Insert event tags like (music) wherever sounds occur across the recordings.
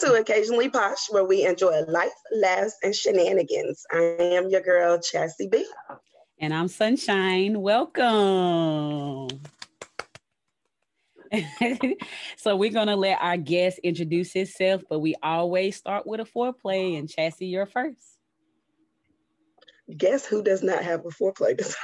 To Occasionally Posh, where we enjoy life, laughs, and shenanigans. I am your girl, Chassie B. And I'm Sunshine. Welcome. (laughs) so we're gonna let our guest introduce himself, but we always start with a foreplay. And Chassie, you're first. Guess who does not have a foreplay? (laughs)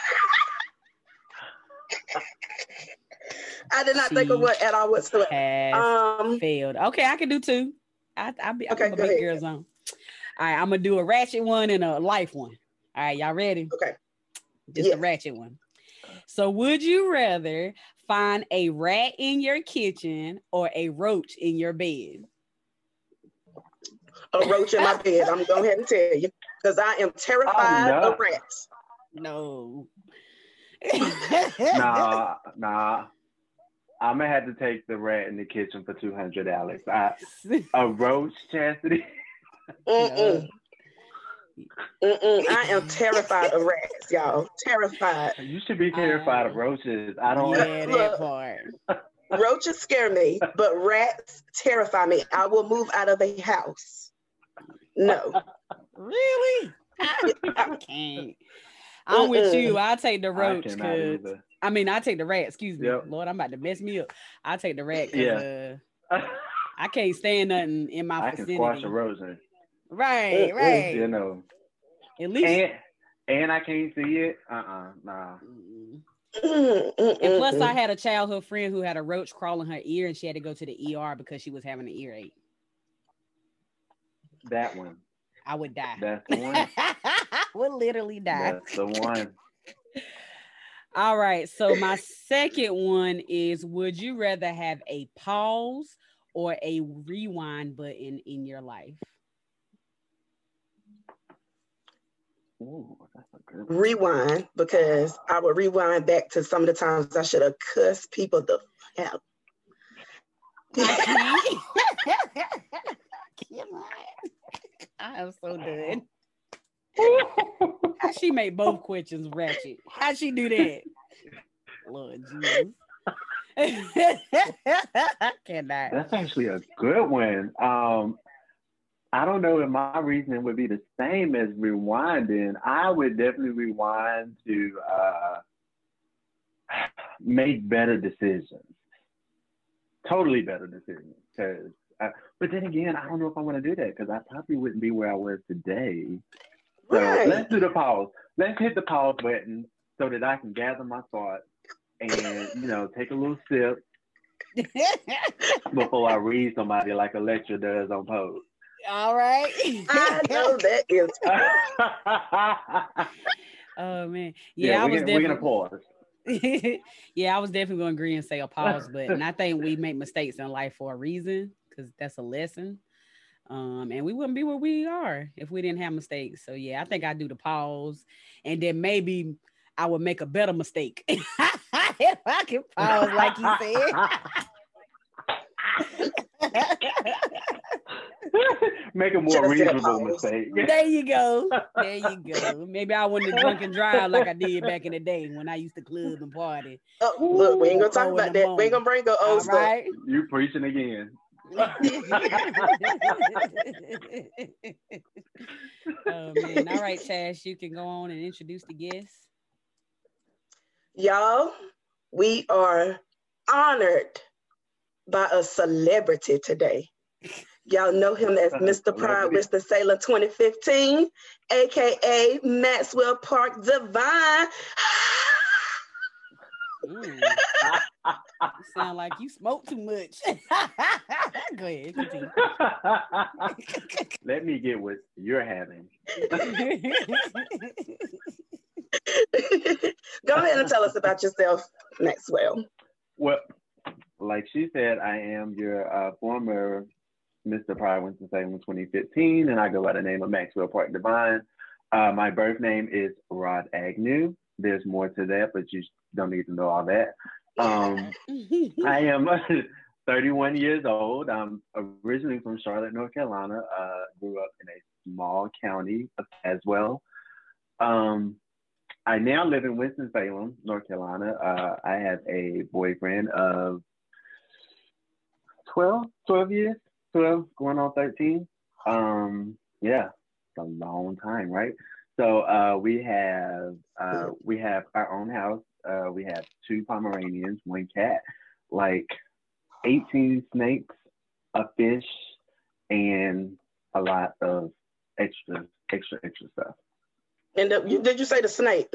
I did not she think of what at all whatsoever. Um, failed. Okay, I can do two. I, I'll be okay, a big girl zone. All right, I'm gonna do a ratchet one and a life one. All right, y'all ready? Okay. Just a ratchet one. So, would you rather find a rat in your kitchen or a roach in your bed? A roach in my (laughs) bed. I'm going to go ahead and tell you because I am terrified oh, no. of rats. No. nah, nah. I'm gonna have to take the rat in the kitchen for two hundred dollars. (laughs) A roach, Chastity. Mm-mm. Mm-mm. I am terrified of rats, y'all. Terrified. You should be terrified of roaches. I don't. Yeah, (laughs) that part. roaches scare me, but rats terrify me. I will move out of a house. No. (laughs) really? I can't. I'm with you. I'll take the roach because I, I, mean I take the rat. Excuse me, yep. Lord, I'm about to mess me up. I'll take the rat yeah. uh, (laughs) I can't stand nothing in my I vicinity. can squash a rose. Right, right. You know. At least. And, and I can't see it. Uh uh-uh, nah. and plus, I had a childhood friend who had a roach crawl in her ear, and she had to go to the ER because she was having an earache. That one. I would die. That's the one. (laughs) I would literally die. That's the one. All right. So my second one is: Would you rather have a pause or a rewind button in your life? Ooh, rewind because I would rewind back to some of the times I should have cussed people the fuck out. (laughs) (laughs) I am so done. How (laughs) she made both questions ratchet? How she do that? Lord Jesus. I (laughs) cannot. That's actually a good one. Um, I don't know if my reasoning would be the same as rewinding. I would definitely rewind to uh, make better decisions, totally better decisions. Because, uh, but then again, I don't know if I want to do that because I probably wouldn't be where I was today. So right. let's do the pause. Let's hit the pause button so that I can gather my thoughts and you know take a little sip (laughs) before I read somebody like Elektra does on Pose. All right. I know (laughs) that is. (laughs) oh man, yeah, yeah I was gonna, definitely. We're gonna pause. yeah, I was definitely gonna agree and say a pause button. I think we make mistakes in life for a reason because that's a lesson. Um, and we wouldn't be where we are if we didn't have mistakes. So yeah, I think I do the pause, and then maybe I would make a better mistake (laughs) if I can pause, like you said. (laughs) Make a more Just reasonable mistake. There you go. There you go. Maybe I wouldn't have drunk and drive like I did back in the day when I used to club and party. Oh, look, we ain't gonna talk about that. We ain't gonna bring the old stuff. Right? You preaching again. Oh man. All right, Chaz, you can go on and introduce the guests. Y'all, we are honored by a celebrity today. Y'all know him as Mr. Pride Mr. Salem 2015, aka Maxwell Parque Divine. mm. sound like you smoke too much. (laughs) Go ahead, (laughs) continue. Let me get what you're having. Go ahead and tell us about yourself, Maxwell. Well, like she said, I am your uh, former Mr. Pride Winston-Salem 2015, and I go by the name of Maxwell Parque Divine. Uh, my birth name is Rod Agnew. There's more to that, but you don't need to know all that. Um, (laughs) I am 31 years old. I'm originally from Charlotte, North Carolina. Uh, grew up in a small county of Caswell. Um, I now live in Winston-Salem, North Carolina. Uh, I have a boyfriend of 12, 12 years, 12, going on 13. Um, yeah, it's a long time, right? So uh, we have uh, we have our own house. Uh, we have two Pomeranians, one cat, like 18 snakes, a fish, and a lot of extra, extra, extra stuff. And the, you, did you say the snake?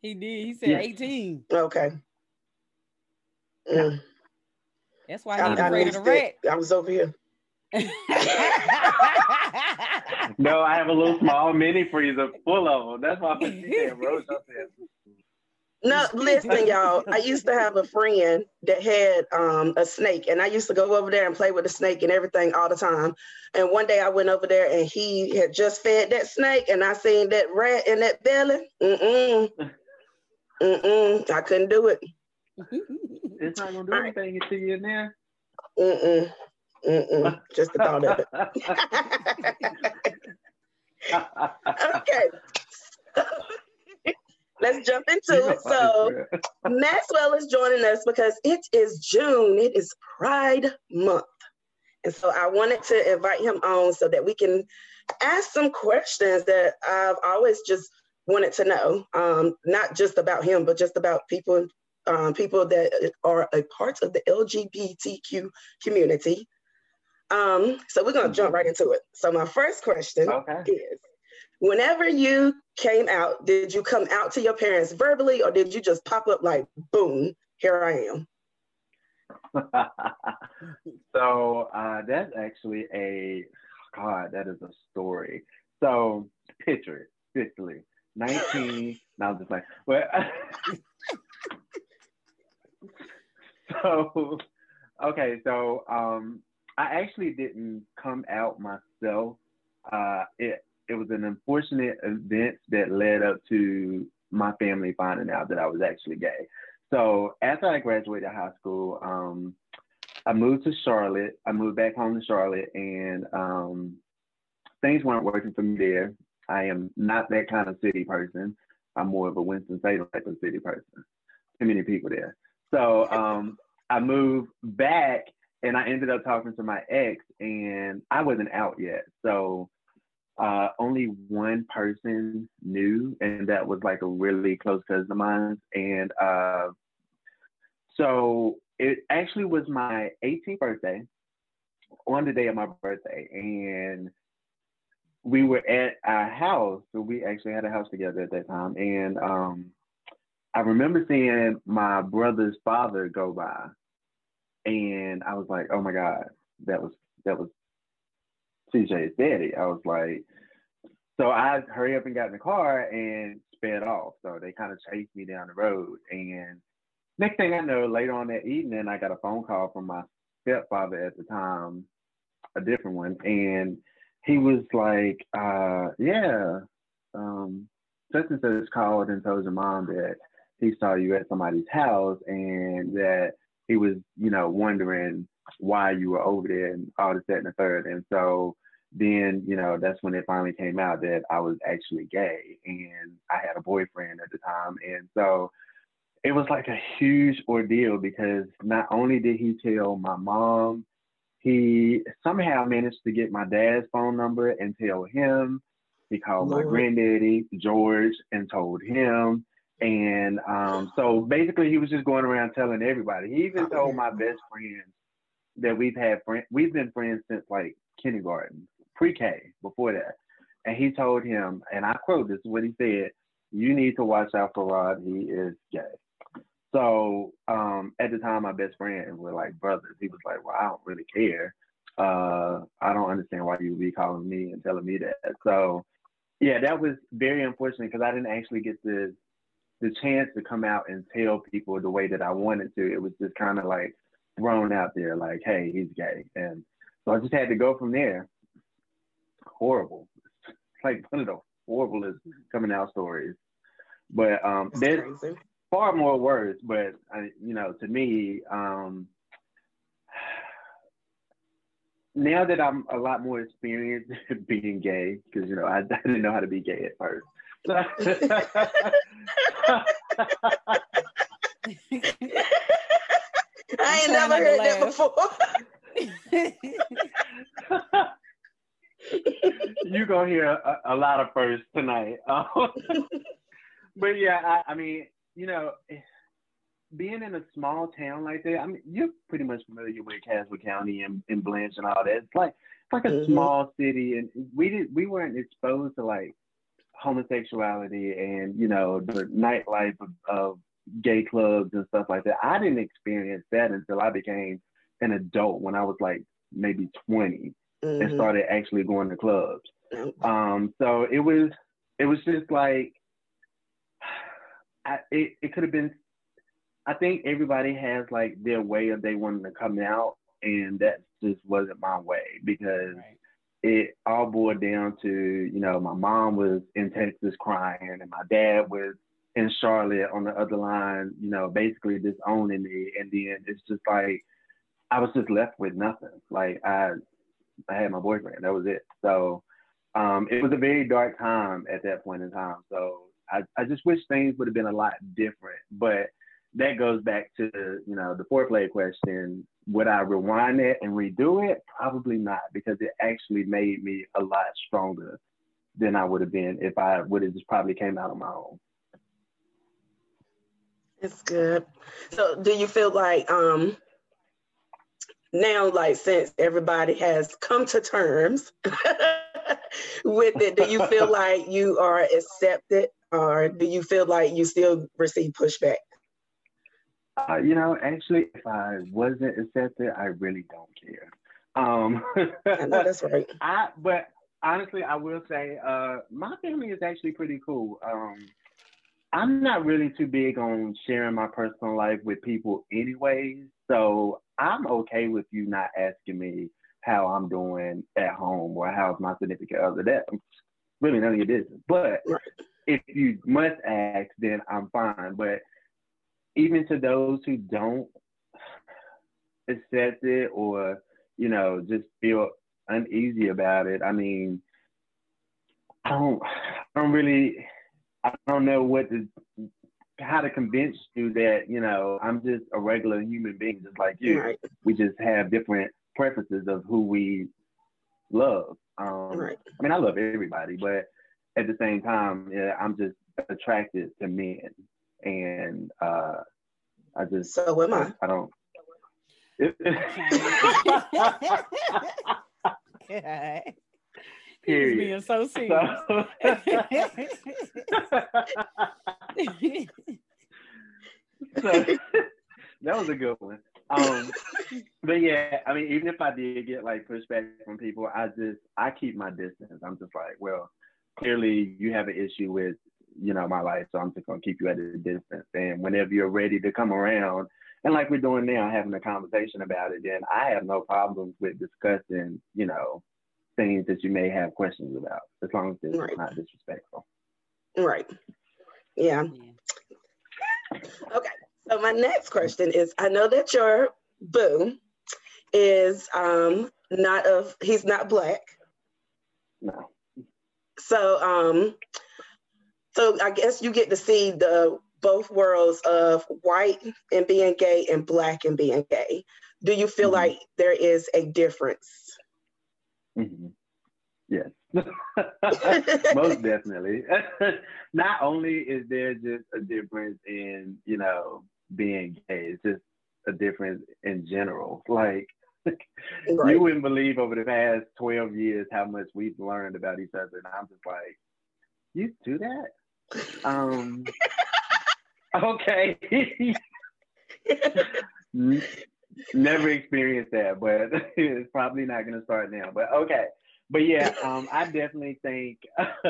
He did. He said 18. Okay. Mm. That's why he's afraid of the rat. I was over here. (laughs) no, I have a little small mini freezer full of them. That's why I put you rose up there. No, listen, (laughs) y'all. I used to have a friend that had um, a snake, and I used to go over there and play with the snake and everything all the time. And one day I went over there, and he had just fed that snake, and I seen that rat in that belly. Mm mm. Mm mm. I couldn't do it. It's not gonna do anything to you're in there. Mm mm. Mm-mm, just the thought of it. (laughs) (laughs) okay. Let's jump into it. So, Maxwell is joining us because it is June. It is Pride Month. And so I wanted to invite him on so that we can ask some questions that I've always just wanted to know, um, not just about him, but just about people, um, people that are a part of the LGBTQ community. Um, so we're gonna jump right into it. So my first question okay. is whenever you came out, did you come out to your parents verbally or did you just pop up like boom, here I am? (laughs) so uh, that's actually a God, that is a story. So picture it, physically. 19, (laughs) now just like well (laughs) so okay, so um I actually didn't come out myself. Uh, it it was an unfortunate event that led up to my family finding out that I was actually gay. So after I graduated high school, um, I moved to Charlotte. I moved back home to Charlotte, and um, things weren't working for me there. I am not that kind of city person. I'm more of a Winston-Salem type of city person. Too many people there. So um, I moved back and I ended up talking to my ex, and I wasn't out yet. So uh, only one person knew, and that was like a really close cousin of mine. And uh, so it actually was my 18th birthday on the day of my birthday, and we were at our house. So we actually had a house together at that time, and um, I remember seeing my brother's father go by and I was like, oh my god, that was that was CJ's daddy. I was like, so I hurry up and got in the car and sped off. So they kind of chased me down the road, and next thing I know, later on that evening, I got a phone call from my stepfather at the time, a different one, and he was like, uh, yeah, um, such and such called and told your mom that he saw you at somebody's house and that he was, you know, wondering why you were over there and all this, that, and the third. And so then, you know, that's when it finally came out that I was actually gay and I had a boyfriend at the time. And so it was like a huge ordeal because not only did he tell my mom, he somehow managed to get my dad's phone number and tell him. He called Lord. my granddaddy, George, and told him. And um, so basically, he was just going around telling everybody. He even told my best friends that we've had friends. We've been friends since like kindergarten, pre-K, before that. And he told him, and I quote, "This is what he said: You need to watch out for Rod. He is gay." So um, at the time, my best friend were like brothers. He was like, "Well, I don't really care. Uh, I don't understand why you would be calling me and telling me that." So yeah, that was very unfortunate because I didn't actually get to the chance to come out and tell people the way that I wanted to, it was just kind of like thrown out there, like, hey, he's gay. And so I just had to go from there. Horrible. It's (laughs) like one of the horriblest coming out stories. But um, there's crazy. far more worse. but I, you know, to me, um, now that I'm a lot more experienced (laughs) being gay, because you know I, (laughs) I, didn't know how to be gay at first. (laughs) I ain't never heard that before. (laughs) You're gonna hear a, a, lot of firsts tonight. (laughs) but yeah, I, I mean, you know, being in a small town like that, I mean, you're pretty much familiar with Caswell County and, and Blanche and all that. It's like it's like a mm-hmm. small city, and we did we weren't exposed to like homosexuality and you know the nightlife of, of gay clubs and stuff like that. I didn't experience that until I became an adult when I was like maybe 20 mm-hmm. and started actually going to clubs. Um, so it was it was just like I, it, it could have been I think everybody has like their way of they wanting to come out and that just wasn't my way because right. it all boiled down to, you know, my mom was in Texas crying and my dad was in Charlotte on the other line, you know, basically disowning me. And then it's just like I was just left with nothing. Like I I had my boyfriend. That was it. So um, it was a very dark time at that point in time. So I, I just wish things would have been a lot different. But that goes back to you know the foreplay question. Would I rewind it and redo it? Probably not, because it actually made me a lot stronger than I would have been if I would have just probably came out on my own. It's good. So do you feel like um now like since everybody has come to terms (laughs) with it, do you feel (laughs) like you are accepted or do you feel like you still receive pushback? Uh, you know, actually, if I wasn't accepted, I really don't care. Um, I know that's right. (laughs) I, but honestly, I will say, uh, my family is actually pretty cool. Um, I'm not really too big on sharing my personal life with people anyway. So I'm okay with you not asking me how I'm doing at home or how's my significant other. That really none of your business. But if you must ask, then I'm fine. But even to those who don't accept it or, you know, just feel uneasy about it, I mean, I don't I don't really I don't know what to how to convince you that you know I'm just a regular human being, just like you. Right. We just have different preferences of who we love. Um, right. I mean, I love everybody, but at the same time, yeah, I'm just attracted to men, and uh, I just so am I. I don't. okay. (laughs) (laughs) Period. He's being so serious. So, (laughs) so, that was a good one. Um, but yeah, I mean, even if I did get like pushback from people, I just I keep my distance. I'm just like, well, clearly you have an issue with you know my life, so I'm just gonna keep you at a distance. And whenever you're ready to come around, and like we're doing now, having a conversation about it, then I have no problems with discussing, you know, things that you may have questions about, as long as it's right. not disrespectful. Right. Yeah. yeah. Okay. So my next question is: I know that your boo is um not of he's not black. No. So um so I guess you get to see the both worlds of white and being gay and black and being gay. Do you feel mm-hmm. like there is a difference? Mm-hmm. Yes, (laughs) most definitely. (laughs) Not only is there just a difference in, you know, being gay, it's just a difference in general. Like, (laughs) right. you wouldn't believe over the past 12 years how much we've learned about each other. And I'm just like, you do that? Um, okay. Never experienced that, but (laughs) it's probably not going to start now. But okay but yeah, (laughs) um, I definitely think (laughs)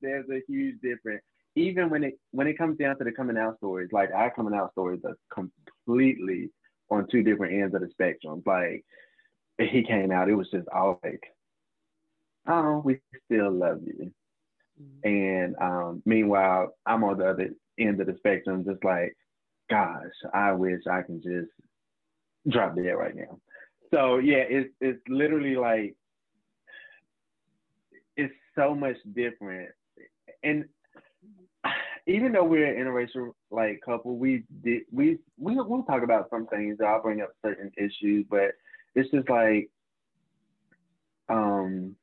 there's a huge difference. Even when it when it comes down to the coming out stories, like our coming out stories are completely on two different ends of the spectrum. Like he came out, it was just all like, oh, we still love you. Mm-hmm. And um, meanwhile, I'm on the other end of the spectrum, just like, gosh, I wish I can just drop dead right now. So yeah, it's it's literally like it's so much different, and even though we're an interracial like couple, we did we we we'll talk about some things. I'll bring up certain issues, but it's just like um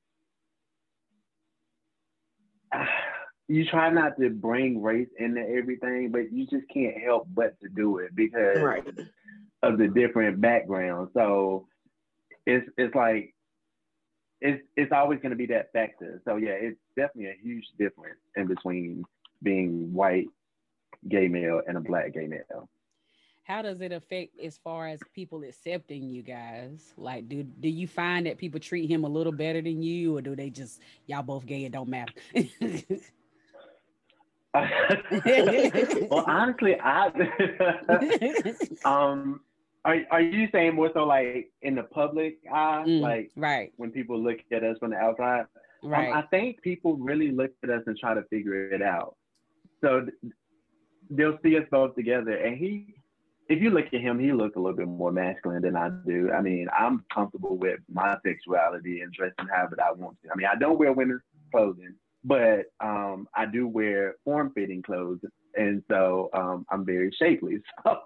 (sighs) you try not to bring race into everything, but you just can't help but to do it because right of the different backgrounds. So it's it's like it's it's always going to be that factor. So yeah, it's definitely a huge difference in between being white gay male and a black gay male. How does it affect as far as people accepting you guys? Like, do do you find that people treat him a little better than you, or do they just y'all both gay? It don't matter. (laughs) well, honestly, I (laughs) um, are are you saying more so like in the public eye, Mm, like right, when people look at us from the outside? Um, right. I think people really look at us and try to figure it out. So th- they'll see us both together, and he, if you look at him, he looks a little bit more masculine than I do. I mean, I'm comfortable with my sexuality and dress dressing however I want to. I mean, I don't wear women's clothing, but um, I do wear form-fitting clothes, and so um, I'm very shapely. (laughs) So,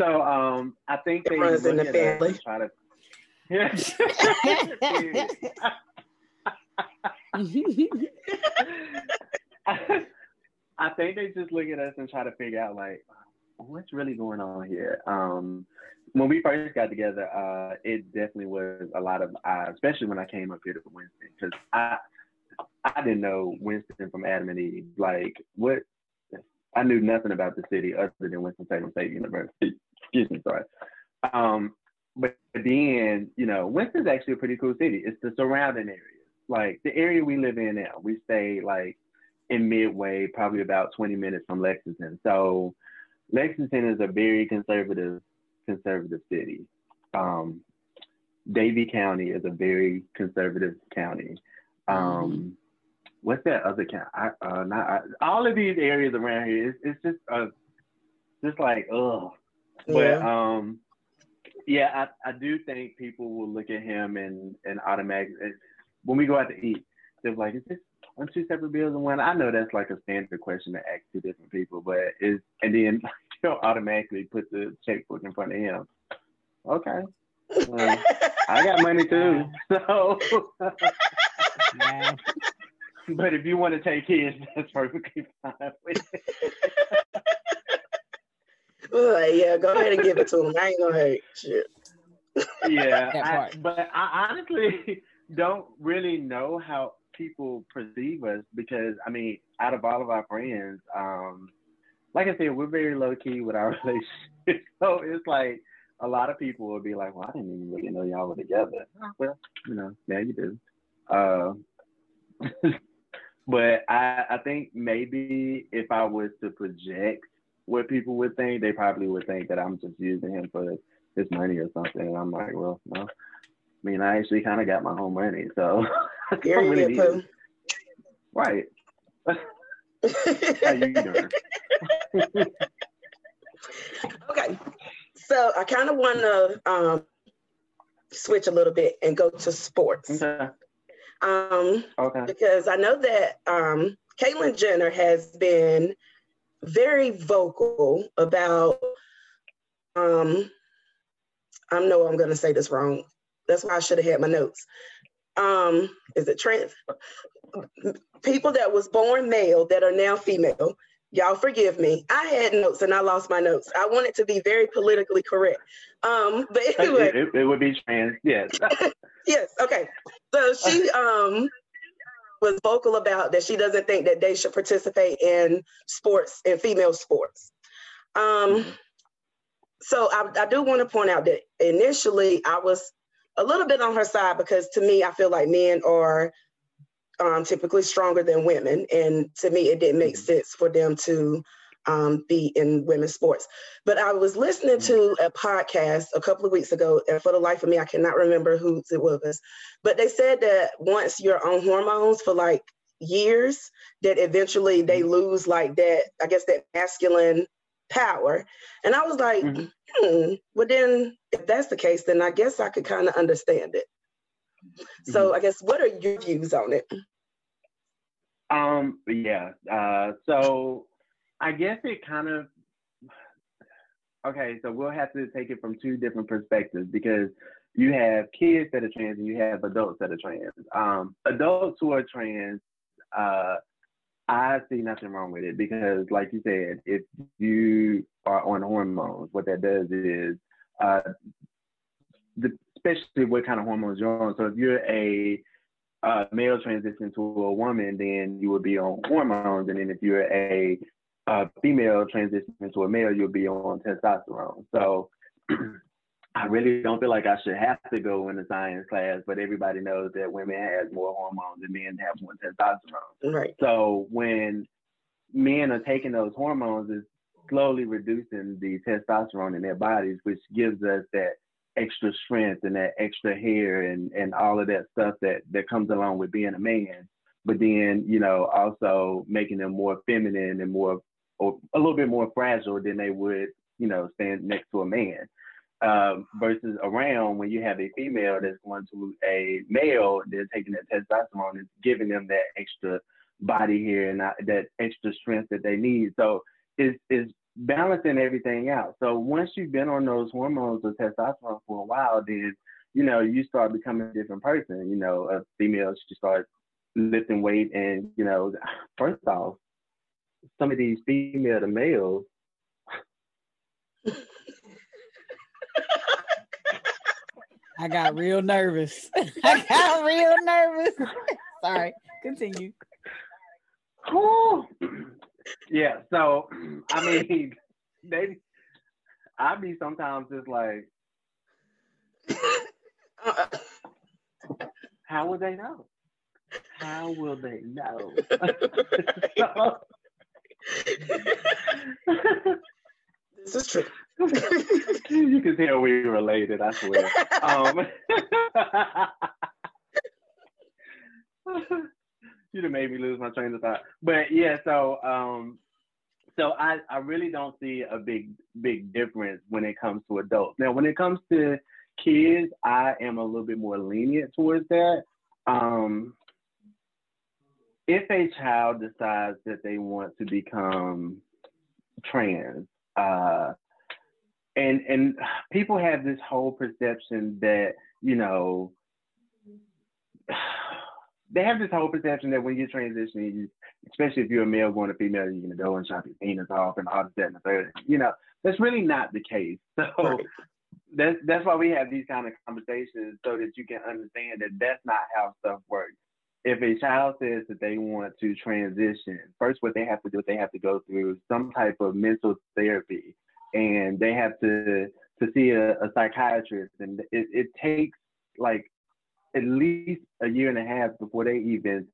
so um, I think It they runs in the family. try to. (laughs) I think they just look at us and try to figure out like what's really going on here. Um, when we first got together, uh, it definitely was a lot of especially when I came up here to Winston, because I I didn't know Winston from Adam and Eve. Like what I knew nothing about the city other than Winston Salem State University. Excuse me, sorry. Um, but then you know Winston's actually a pretty cool city. It's the surrounding areas, like the area we live in now. We stay like in Midway, probably about 20 minutes from Lexington. So Lexington is a very conservative, conservative city. Um, Davie County is a very conservative county. Um, What's that other county? I, uh, not, I, all of these areas around here, it's, it's just, uh, just like, ugh. But um, yeah, I, I do think people will look at him and and automatically when we go out to eat, they're like, "Is this on two separate bills and one?" I know that's like a standard question to ask two different people, but is and then (laughs) he'll automatically put the checkbook in front of him. Okay, well, I got money too, (laughs) so. Wow. (laughs) but if you want to take his, that's perfectly fine. With. Like, yeah, go ahead and give it to him. I ain't gonna hate shit. yeah, I- but I honestly (laughs) don't really know how people perceive us because I mean, out of all of our friends, um, like I said, we're very low key with our (laughs) relationship. So it's like a lot of people will be like, "Well, I didn't even really know y'all were together." Well, you know, now you do. Uh, (laughs) but I, I think maybe if I was to project what people would think, they probably would think that I'm just using him for his money or something. And I'm like, well, no. I mean, I actually kind of got my own money, so don't really need Right. How you doing? (laughs) okay, so I kind of want to um, switch a little bit and go to sports Okay. um, Okay. because I know that um, Caitlyn Jenner has been very vocal about. Um, I know I'm going to say this wrong. That's why I should have had my notes. Um, is it trans? People that was born male that are now female. Y'all forgive me. I had notes and I lost my notes. I wanted to be very politically correct. Um, but anyway, It, it, it would be trans, yes. (laughs) yes, okay. So she um was vocal about that she doesn't think that they should participate in sports in female sports. Um so I, I do want to point out that initially I was a little bit on her side because to me I feel like men are um, typically stronger than women, and to me it didn't make sense for them to um, be in women's sports. But I was listening to a podcast a couple of weeks ago, and for the life of me, I cannot remember who it was. But they said that once you're on hormones for like years, that eventually they lose like that, I guess that masculine power. And I was like, Mhm. hmm, well then if that's the case, then I guess I could kind of understand it. So I guess what are your views on it? Um, yeah. Uh, so I guess it kind of okay. So we'll have to take it from two different perspectives because you have kids that are trans and you have adults that are trans. Um, adults who are trans, uh, I see nothing wrong with it because, like you said, if you are on hormones, what that does is, uh, the, especially what kind of hormones you're on. So if you're a uh, male transition to a woman, then you would be on hormones, and then if you're a uh, female transition to a male, you'll be on testosterone. So (clears throat) I really don't feel like I should have to go in a science class, but everybody knows that women have more hormones and men have more testosterone. Right. So when men are taking those hormones, it's slowly reducing the testosterone in their bodies, which gives us that extra strength and that extra hair and, and all of that stuff that, that comes along with being a man. But then, you know, also making them more feminine and more, or a little bit more fragile than they would, you know, stand next to a man um, versus around when you have a female that's going to a male, they're taking that testosterone and giving them that extra body here and that, extra strength that they need. So it's, it's balancing everything out. So once you've been on those hormones or testosterone for a while, then you know you start becoming a different person. You know, a female she start lifting weight, and you know, first off, some of these female to males I got real nervous. (laughs) I got real nervous. (laughs) Sorry, continue. Cool. (sighs) Yeah, so I mean, (laughs) maybe I be sometimes just like, how would they know? How will they know? This is true. (laughs) you can tell we related, I swear. Um, (laughs) you'd have made me lose my train of thought. But yeah, so um, so I, I really don't see a big big difference when it comes to adults. Now, when it comes to kids, I am a little bit more lenient towards that. Um, if a child decides that they want to become trans, uh, and and people have this whole perception that you know (sighs) they have this whole perception that when you're transitioning, especially if you're a male going to female, you're gonna go and chop your penis off and all of that and the third. You know, that's really not the case. (laughs) So right. that's that's why we have these kind of conversations so that you can understand that that's not how stuff works. If a child says that they want to transition, first what they have to do, is they have to go through some type of mental therapy and they have to to see a, a psychiatrist, and it, it takes like at least a year and a half before they even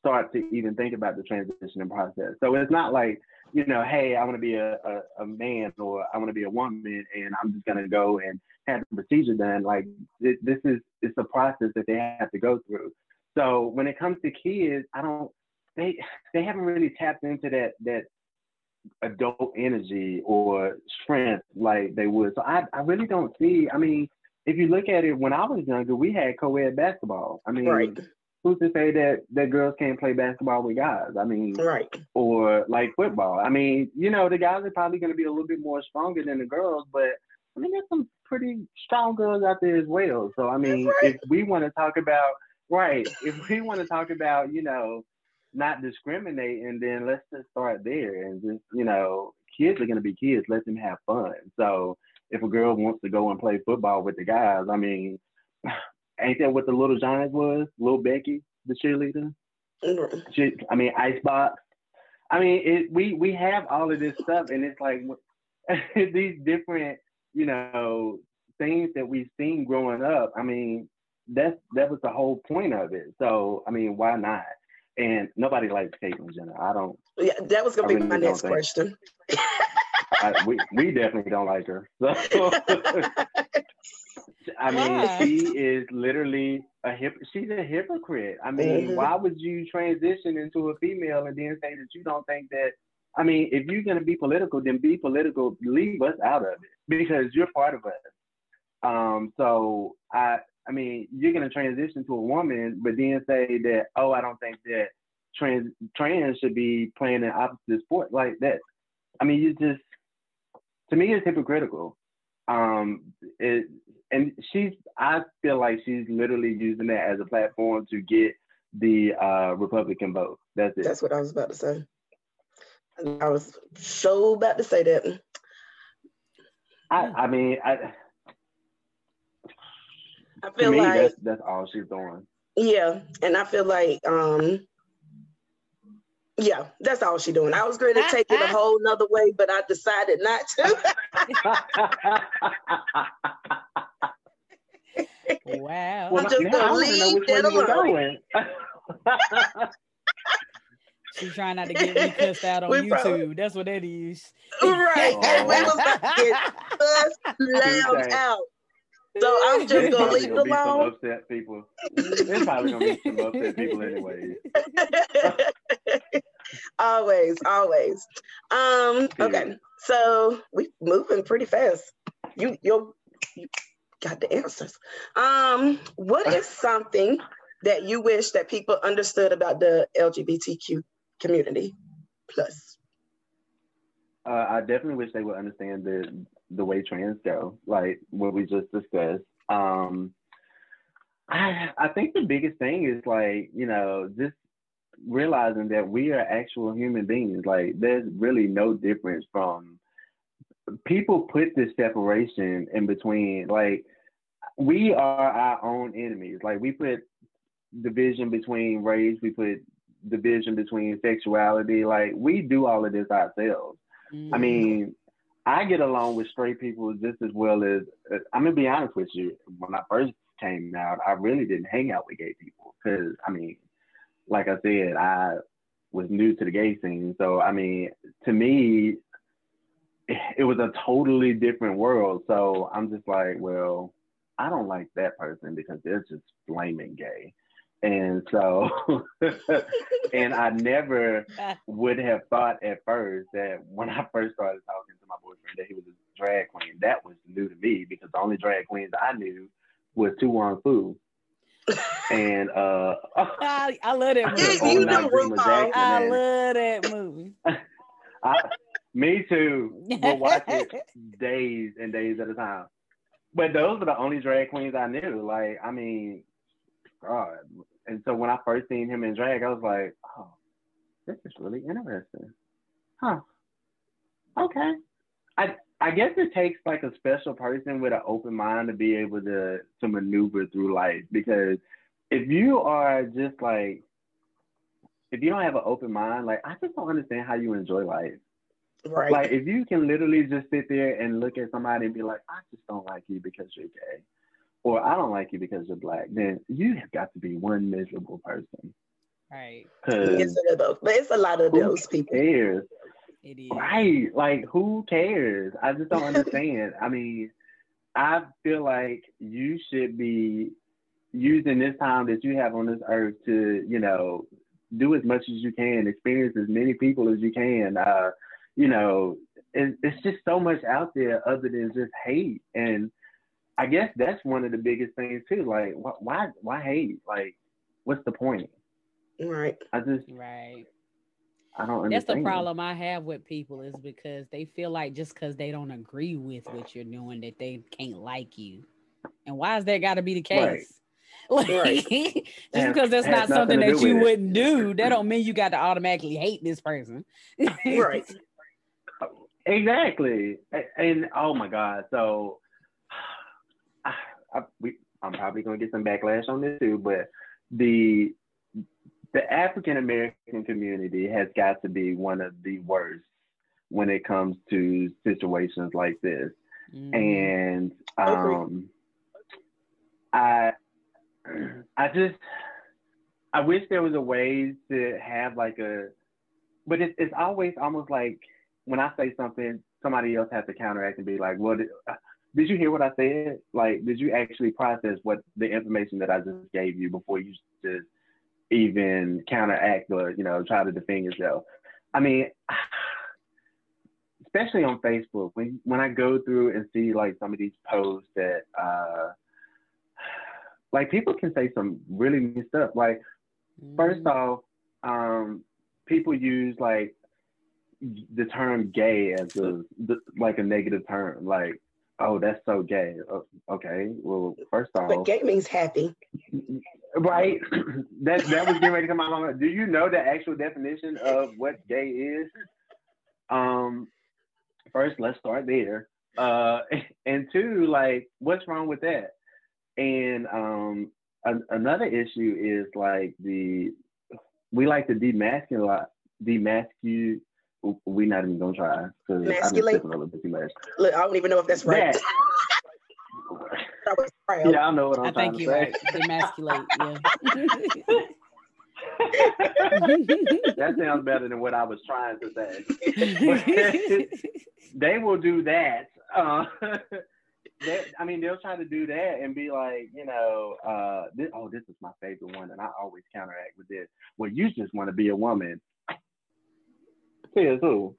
start to even think about the transitioning process. So it's not like, you know, hey, I want to be a, a, a, man or I want to be a woman and I'm just going to go and have the procedure done. Like this is, it's a process that they have to go through. So when it comes to kids, I don't, they, they haven't really tapped into that, that adult energy or strength like they would. So I, I really don't see. I mean, if you look at it, when I was younger, we had co-ed basketball. I mean, right. who's to say that that girls can't play basketball with guys? I mean, right. Or like football. I mean, you know, the guys are probably going to be a little bit more stronger than the girls, but I mean, there's some pretty strong girls out there as well. So I mean, right. if we want to talk about right, if we (laughs) want to talk about, you know, not discriminate and then let's just start there and just you know kids are going to be kids. Let them have fun. So if a girl wants to go and play football with the guys i mean (sighs) ain't that what the little giants was? Little becky the cheerleader? Mm-hmm. she, i mean icebox i mean it, we we have all of this stuff and it's like (laughs) these different you know things that we've seen growing up i mean that's that was the whole point of it so i mean why not and nobody likes Caitlyn Jenner. I don't. Yeah, that was gonna be really my next question. (laughs) I, we we definitely don't like her. So, (laughs) I mean, she is literally a hip. She's a hypocrite. I mean, mm-hmm. why would you transition into a female and then say that you don't think that? I mean, if you're gonna be political, then be political. Leave us out of it because you're part of us. Um, so I I mean, you're gonna transition to a woman, but then say that, oh, I don't think that trans trans should be playing an opposite sport like that. I mean, you just to me it's hypocritical. Um, it, and she's I feel like she's literally using that as a platform to get the uh, Republican vote. That's it. That's what I was about to say. I was so about to say that. I, I mean, I, I feel me, like that's, that's all she's doing. Yeah, and I feel like um yeah, that's all she's doing. I was going to take it a whole nother way, but I decided not to. (laughs) wow. I'm just gonna leave that alone. (laughs) She's trying not to get me cussed out on We YouTube. probably- That's what that is. right. And (laughs) we was about to get cussed loud out. So I'm just There's gonna leave it gonna be some upset people. There's probably gonna be some upset people anyway. (laughs) always, always. Um, okay. So we moving pretty fast. You you you got the answers. Um, what is (laughs) something that you wish that people understood about the LGBTQ community plus? Uh, I definitely wish they would understand the the way trans go, like what we just discussed. Um, I I think the biggest thing is like you know just realizing that we are actual human beings. Like there's really no difference from people put this separation in between. Like we are our own enemies. Like we put division between race. We put division between sexuality. Like we do all of this ourselves. Mm. I mean, I get along with straight people just as well as uh, I'm gonna be honest with you. When I first came out, I really didn't hang out with gay people because I mean, like I said, I was new to the gay scene. So I mean, to me, it was a totally different world. So I'm just like, well, I don't like that person because they're just blaming gay. And so, (laughs) and I never (laughs) would have thought at first that when I first started talking to my boyfriend that he was a drag queen. That was new to me because the only drag queens I knew was To Wong Foo. And uh (laughs) I, I love that Yeah, movie. you Oh, know RuPaul. Jackson, I man. love that movie. I, me too. But watch it days and days at a time. But those are the only drag queens I knew. Like, I mean, God. And so when I first seen him in drag, I was like, oh, this is really interesting. Huh. Okay. I I guess it takes like a special person with an open mind to be able to to maneuver through life because if you are just like if you don't have an open mind, like I just don't understand how you enjoy life. Right. Like if you can literally just sit there and look at somebody and be like, I just don't like you because you're gay, or I don't like you because you're black, then you have got to be one miserable person. Right. Cause yes, it is. But it's a lot of those people. cares? It is. Right. Like who cares? I just don't understand. I mean, I feel like you should be using this time that you have on this earth to, you know, do as much as you can, experience as many people as you can. Uh, you know, it, it's just so much out there other than just hate. And I guess that's one of the biggest things too. Like, wh- why, why hate? Like, what's the point? Right. I just, Right. I don't That's the problem I have with people is because they feel like just because they don't agree with what you're doing that they can't like you. And why is that got to be the case? Right. (laughs) Like, Right. just Has- because that's not something that you it. wouldn't do, that don't mean you got to automatically hate this person. (laughs) Right. Exactly. A- And, oh my God. So I, I, we, I'm probably going to get some backlash on this too, but the the African American community has got to be one of the worst when it comes to situations like this. Mhm. And um, I I just I wish there was a way to have like a, but it's it's always almost like when I say something, somebody else has to counteract and be like, "Well, did, you hear what I said? Like, did you actually process what the information that I just gave you before you just even counteract or you know try to defend yourself?" I mean. (sighs) Especially on Facebook, when when I go through and see like some of these posts that uh (sighs) like people can say some really mean stuff. Like First Mhm. off, um, people use like the term "gay" as a the, like a negative term. Like, oh, that's so gay. Oh, okay, well, first But off, gay means happy. Right. (clears throat) that that was getting ready to come out. Do you know the actual definition of what gay is? Um, first, let's start there. Uh, (laughs) and two, like, what's wrong with that? And um, another issue is like the we like to demasculate, demasculate. We not even gonna try because I've been a little bit. Look, I don't even know if that's right. That, (laughs) yeah, I know what I'm I trying think you're right. Demasculate. (laughs) Yeah. that sounds better than what I was trying to say. (laughs) they will do that. Uh, they, I mean, they'll try to do that and be like, you know, uh, this, oh, this is my favorite one, and I always counteract with this. Well, you just want to be a woman. Says who?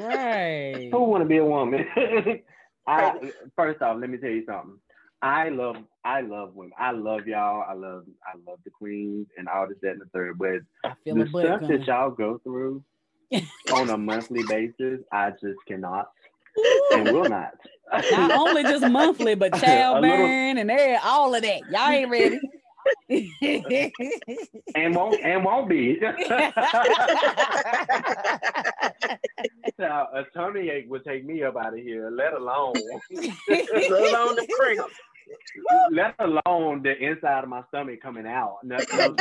right. Who want to be a woman? (laughs) I first off, let me tell you something. I love I love women. I love y'all. I love I love the queens and all this, that, and the third. But the stuff that y'all go through (laughs) on a monthly basis, I just cannot and will not. Not only just monthly, but (laughs) childbearing little... and all of that. Y'all ain't ready. And won't and won't be. now, a tummy ache would take me up out of here, let alone let alone the cramp. Let alone the inside of my stomach coming out. No, (laughs) no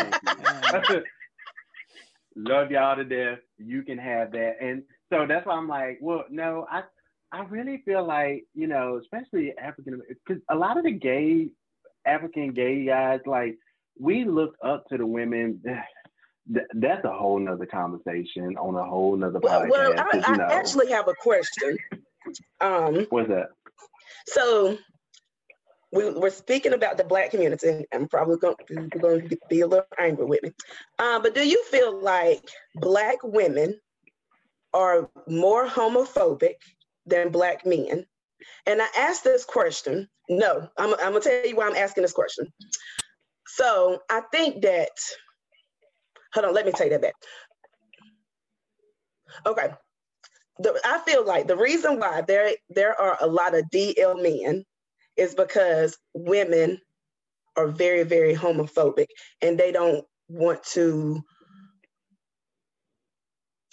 Love y'all to death. You can have that. And so that's why I'm like, well, no, I I really feel like, you know, especially African because a lot of the gay African gay guys, like we look up to the women. That's a whole nother conversation on a whole nother podcast. Well, well I, I know, actually have a question. Um, what's that? So we, we're speaking about the black community. I'm probably going, going to be a little angry with me. Um, but do you feel like black women are more homophobic than black men? And I asked this question. No, I'm, I'm gonna tell you why I'm asking this question. So I think that, hold on, let me take that back. Okay. The, I feel like the reason why there, there are a lot of DL men is because women are very, very homophobic and they don't want to,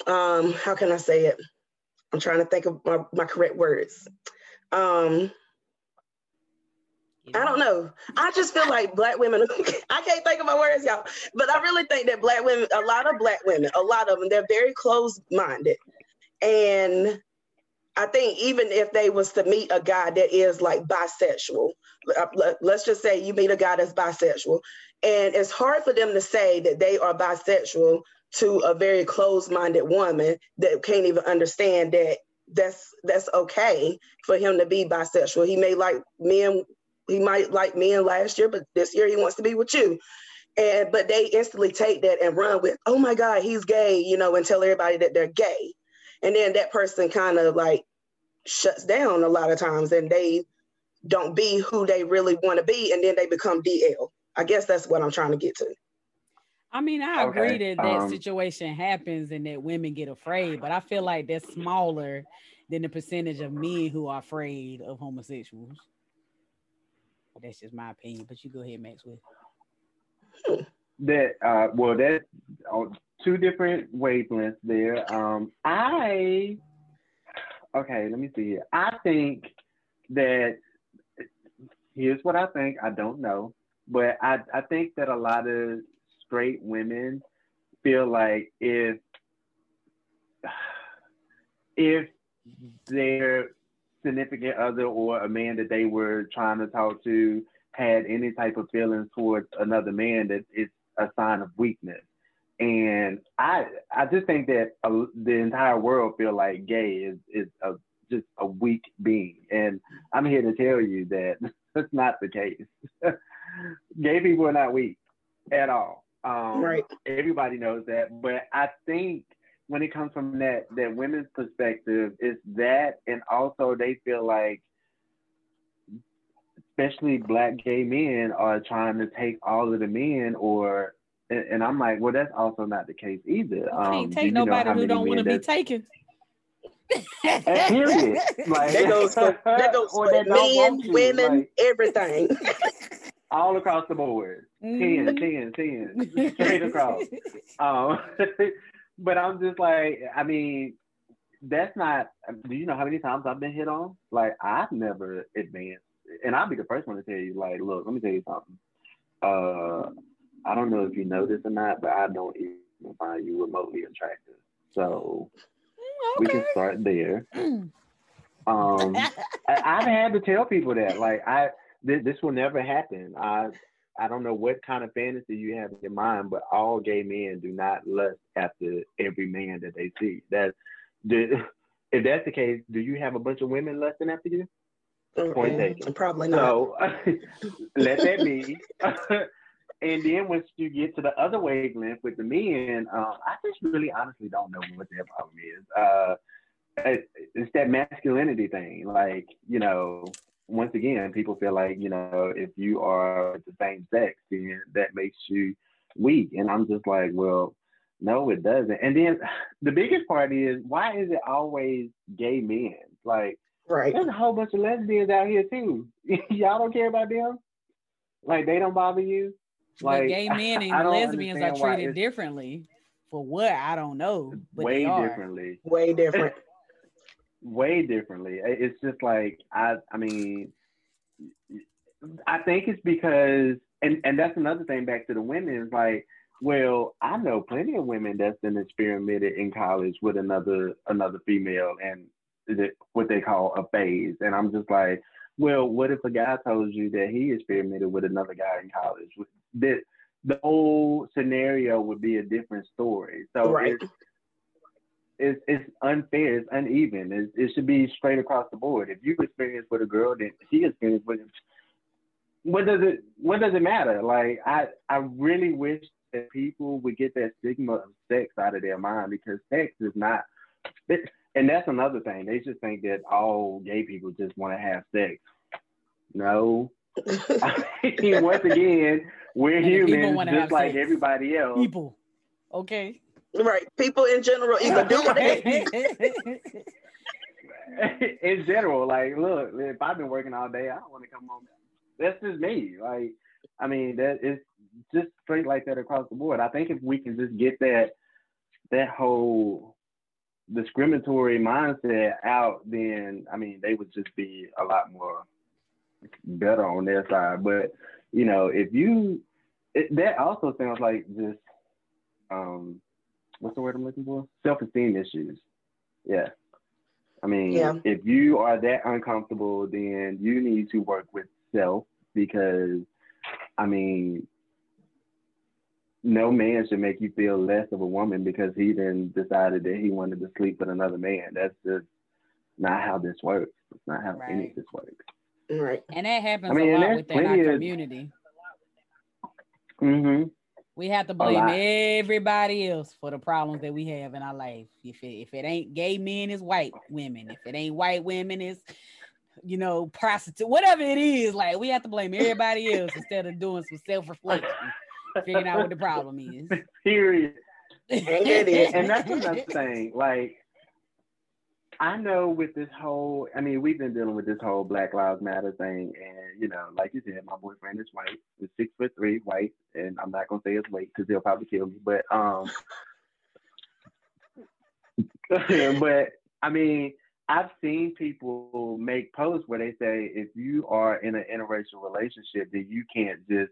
um, how can I say it? I'm trying to think of my, my correct words. Um, I don't know. I just feel like black women, (laughs) I can't think of my words, y'all, but I really think that black women, a lot of black women, a lot of them, they're very close minded. And I think even if they was to meet a guy that is like bisexual, uh, let's just say you meet a guy that's bisexual, and it's hard for them to say that they are bisexual to a very closed-minded woman that can't even understand that that's that's okay for him to be bisexual. He may like men, he might like men last year, but this year he wants to be with you. And but they instantly take that and run with, oh my God, he's gay, you know, and tell everybody that they're gay. And then that person kind of like shuts down a lot of times and they don't be who they really want to be and then they become DL. I guess that's what I'm trying to get to. I mean, I okay. agree that that um, situation happens and that women get afraid, but I feel like that's smaller than the percentage of men who are afraid of homosexuals. That's just my opinion. But you go ahead, Maxwell. (laughs) That uh, well, that uh, two different wavelengths there. Um, I okay. Let me see. I think that here's what I think. I don't know, but I I think that a lot of straight women feel like if (sighs) if their significant other or a man that they were trying to talk to had any type of feelings towards another man that it's a sign of weakness. And i i just think that a, the entire world feel like gay is is a just a weak being. And i'm here to tell you that (laughs) that's not the case. (laughs) Gay people are not weak at all. Um, right. Everybody knows that, but I think when it comes from that that women's perspective, is that, and also they feel like, especially black gay men are trying to take all of the men, or and, and I'm like, well, that's also not the case either. Um, can't take nobody who don't want to be taken. period. Like, that goes for (laughs) that goes for men, women, like, everything. (laughs) all across the board. Mm-hmm. 10, 10, 10, straight across. (laughs) um, but I'm just like, I mean, that's not. Do you know how many times I've been hit on? Like I've never advanced, and I'll be the first one to tell you. Like, look, let me tell you something. Uh, I don't know if you know this or not, but I don't even find you remotely attractive. So okay. we can start there. (clears throat) um, I, have had to tell people that, like, I th- this will never happen. I I don't know what kind of fantasy you have in your mind, but all gay men do not lust after every man that they see. That (laughs) if that's the case, do you have a bunch of women lusting after you? Mm-hmm. Point taken. Probably not. So (laughs) let that be. (laughs) and then once you get to the other wavelength with the men, uh, I just really honestly don't know what their problem is. Uh, it's that masculinity thing. Like, you know, once again, people feel like, you know, if you are the same sex, then that makes you weak. And I'm just like, well, no, it doesn't. And then (sighs) the biggest part is why is it always gay men? Like, right. There's a whole bunch of lesbians out here too. (laughs) Y'all don't care about them? Like they don't bother you? Like but gay (laughs) men and lesbians are treated differently. For what? I don't know. way differently. Way different. Way differently. It's just like I I mean I think it's because and and that's another thing back to the women is like well I know plenty of women that's been experimented in college with another another female and what they call a phase and I'm just like well what if a guy told you that he experimented with another guy in college that the whole scenario would be a different story so right. it's, it's, it's unfair, it's uneven. It's, it should be straight across the board. If you experience with a girl, then she experienced with what does it what does it matter? Like I I really wish that people would get that stigma of sex out of their mind because sex is not it, and that's another thing. They just think that all gay people just want to have sex. No. (laughs) once again, we're humans just like sex. everybody else. People. Okay. Right. People in general (laughs) either do they (laughs) in general, like, look, if I've been working all day, I don't want to come home. That's just me. Like, I mean, that is just straight like that across the board. I think if we can just get that that whole discriminatory mindset out, then I mean, they would just be a lot more better on their side. But you know, if you it, that also sounds like just um what's the word I'm looking for? Self esteem issues. Yeah. I mean, yeah. if you are that uncomfortable, then you need to work with self because, I mean, no man should make you feel less of a woman because he then decided that he wanted to sleep with another man. That's just not how this works. It's not how right. any of this works. Right. And that happens I mean, a lot within our community. Mm-hmm. We have to blame everybody else for the problems that we have in our life. If it, if it ain't gay men, it's white women. If it ain't white women, it's you know prostitute. Whatever it is, like we have to blame everybody else instead of doing some self reflection, figuring out what the problem is. (laughs) Period. and that's another (laughs) thing. Like I know with this whole, I mean, we've been dealing with this whole Black Lives Matter thing, and you know, like you said, my boyfriend is white, he's six foot three, white, and I'm not gonna say his weight because he'll probably kill me, but um, (laughs) but I mean, I've seen people make posts where they say if you are in an interracial relationship, then you can't just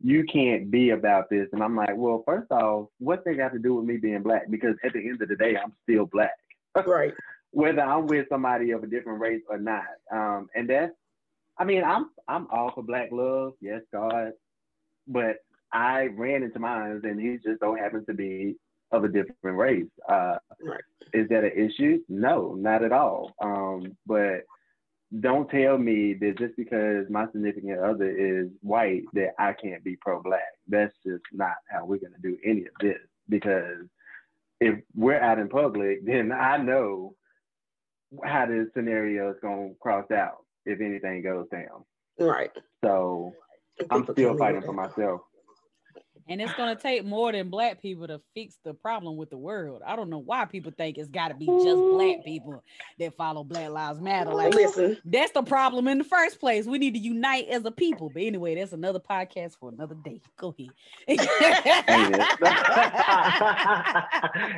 you can't be about this, and I'm like, well, first off, what's they got to do with me being black? Because at the end of the day, I'm still black. (laughs) Right whether I'm with somebody of a different race or not. Um, and that's, I mean, I'm I'm all for black love, yes, God, but I ran into mine, and he just don't happen to be of a different race. Uh, right. Is that an issue? No, not at all. Um, but don't tell me that just because my significant other is white that I can't be pro-black. That's just not how we're gonna do any of this. Because if we're out in public, (laughs) then I know how the scenario is going to cross out if anything goes down. Right. So I'm still fighting for myself. And it's gonna take more than black people to fix the problem with the world. I don't know why people think it's gotta be just black people that follow Black Lives Matter. Like Listen, that's the problem in the first place. We need to unite as a people. But anyway, that's another podcast for another day. Go ahead. (laughs)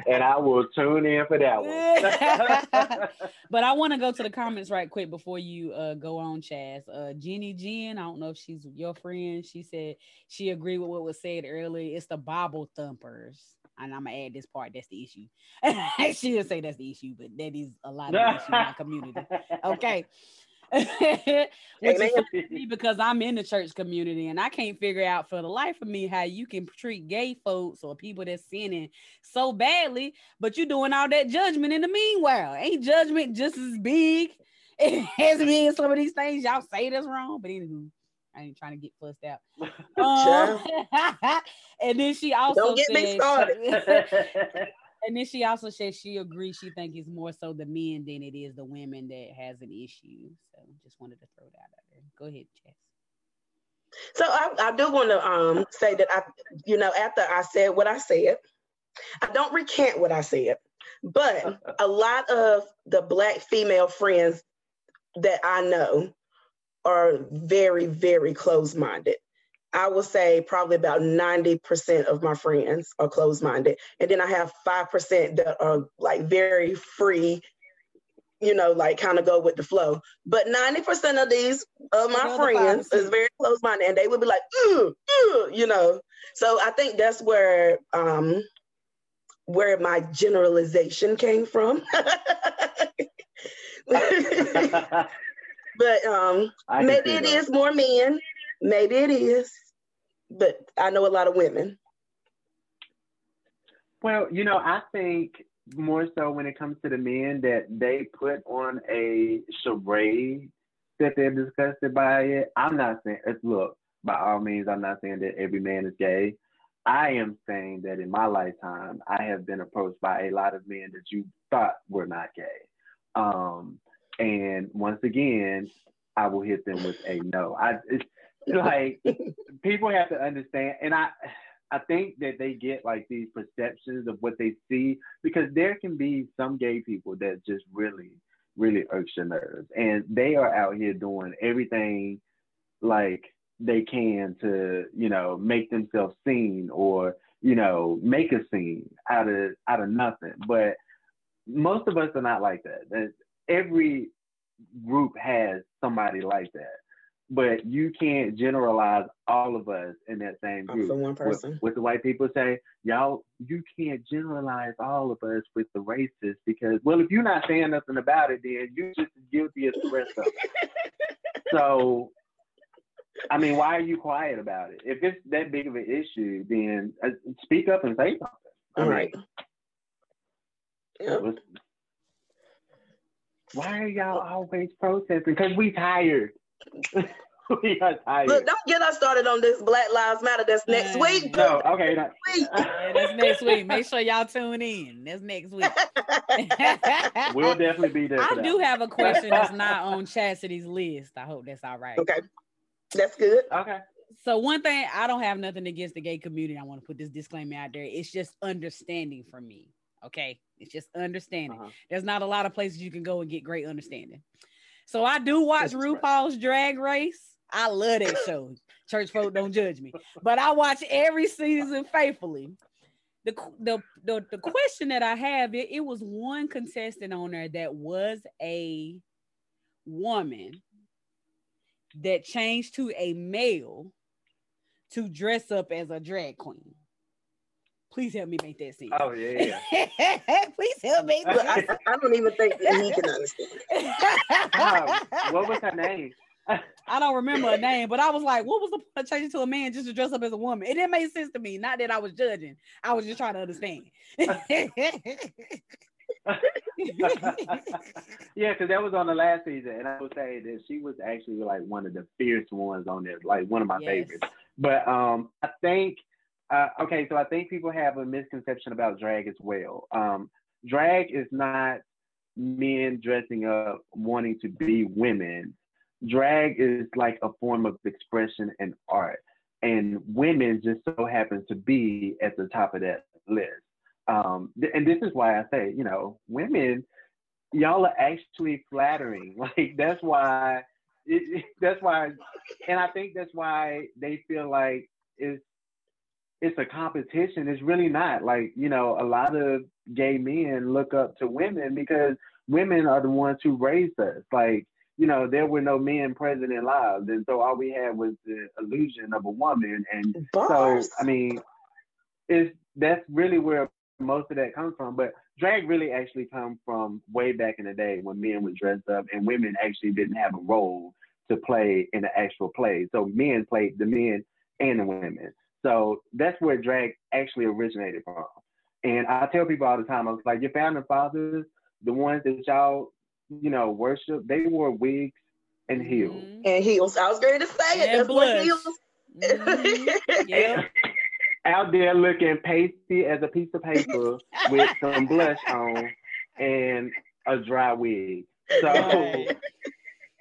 and I will tune in for that one. (laughs) but I want to go to the comments right quick before you uh, go on, Chaz. Uh, Jenny Jen, I don't know if she's your friend. She said she agreed with what was said earlier. Really, it's the Bible thumpers. And I'm gonna add this part. That's the issue. (laughs) she didn't say that's the issue, but that is a lot of the issue in our (laughs) community. Okay. (laughs) Which is funny because I'm in the church community and I can't figure out for the life of me how you can treat gay folks or people that's sinning so badly, but you're doing all that judgment in the meanwhile. Ain't judgment just as big as me in some of these things? Y'all say that's wrong, but anywho. I ain't trying to get fussed out. (laughs) Um, (laughs) and then she also don't get said, me started. (laughs) and then she also said she agrees. She think it's more so the men than it is the women that has an issue. So just wanted to throw that out there. Go ahead, Chaz. So I, I do want to um, say that I, you know, after I said what I said, I don't recant what I said, but a lot of the black female friends that I know are very, very close-minded. I will say probably about 90% of my friends are closed minded. And then I have 5% that are like very free, you know, like kind of go with the flow. But 90% of these of my friends is very closed minded and they would be like, ooh, ooh, you know. So I think that's where um where my generalization came from. (laughs) (laughs) (laughs) but um maybe it is more men. Maybe it is but I know a lot of women. Well, you know, I think more so when it comes to the men that they put on a charade that they're disgusted by it. I'm not saying it's look, by all means, I'm not saying that every man is gay. I am saying that in my lifetime, I have been approached by a lot of men that you thought were not gay. Um, and once again, I will hit them with a no. I it's, like people have to understand, and I I think that they get like these perceptions of what they see because there can be some gay people that just really really irks your nerves, and they are out here doing everything like they can to you know make themselves seen or you know make a scene out of out of nothing. But most of us are not like that every group has somebody like that but you can't generalize all of us in that same group. For one person. What, what the white people say, y'all, you can't generalize all of us with the racists because, well, if you're not saying nothing about it, then you're just as guilty as the rest of us. (laughs) so, I mean, why are you quiet about it? If it's that big of an issue, then uh, speak up and say something. All right. Yep. Why are y'all always protesting? Because we tired. (laughs) we are tired. Look, don't get us started on this Black Lives Matter. That's next week. No, okay. That, (laughs) yeah, that's next week. Make sure y'all tune in. That's next week. (laughs) we'll definitely be there. I do have a question that's not on Chastity's list. I hope that's all right. Okay. That's good. Okay. So one thing, I don't have nothing against the gay community. I want to put this disclaimer out there. It's just understanding for me. Okay. It's just understanding. Uh-huh. There's not a lot of places you can go and get great understanding. So I do watch That's RuPaul's right. Drag Race. I love that show. (laughs) Church folk don't judge me, but I watch every season faithfully. The, the, the, the question that I have, it, it was one contestant on there that was a woman that changed to a male to dress up as a drag queen. Please help me make that sense. Oh yeah. (laughs) Please help me. I, I, don't even think that he can understand. (laughs) what was her name? (laughs) I don't remember a name, but I was like, what was the point of changing to a man just to dress up as a woman? It didn't make sense to me. Not that I was judging. I was just trying to understand. yeah, because that was on the last season, and I would say that she was actually like one of the fierce ones on there, like one of my yes. favorites. But um, I think uh, okay, so I think people have a misconception about drag as well. Um, drag is not men dressing up wanting to be women. Drag is like a form of expression and art. and women just so happen to be at the top of that list. Um, th- and this is why I say, you know, women, y'all are actually flattering. (laughs) Like that's why, it, (laughs) that's why, and I think that's why they feel like it's it's a competition. It's really not. Like you know, a lot of gay men look up to women because women are the ones who raised us. Like you know, there were no men present in lives, and so all we had was the illusion of a woman. And Bars. so, I mean, it's that's really where most of that comes from. But drag really actually comes from way back in the day when men would dress up and women actually didn't have a role to play in the actual play. So men played the men and the women. So that's where drag actually originated from. And I tell people all the time, I was like, your founding fathers, the ones that y'all you know, worship, they wore wigs and heels. Mm-hmm. And heels. I was going to say it. That's what heels. Mm-hmm. yeah. (laughs) (laughs) Out there looking pasty as a piece of paper (laughs) with some blush on and a dry wig. So, right.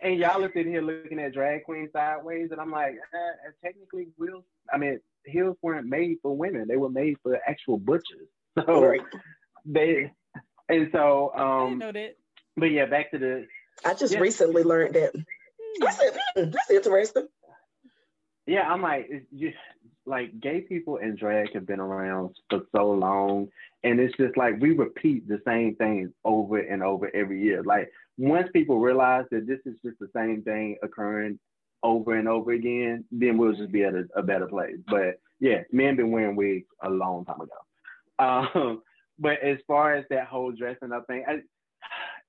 And y'all are sitting here looking at drag queen sideways, and I'm like, eh, technically, wheels. I mean, heels weren't made for women; they were made for actual butchers. (laughs) So right. they, and so um, I know that but yeah, back to the. I just yeah. recently learned that. I said, hmm, that's interesting. Yeah, I'm like, just, like gay people and drag have been around for so long, and it's just like we repeat the same things over and over every year. Like once people realize that this is just the same thing occurring over and over again, then we'll just be at a, a better place. But yeah, men been wearing wigs a long time ago. Um, but as far as that whole dressing up thing, I,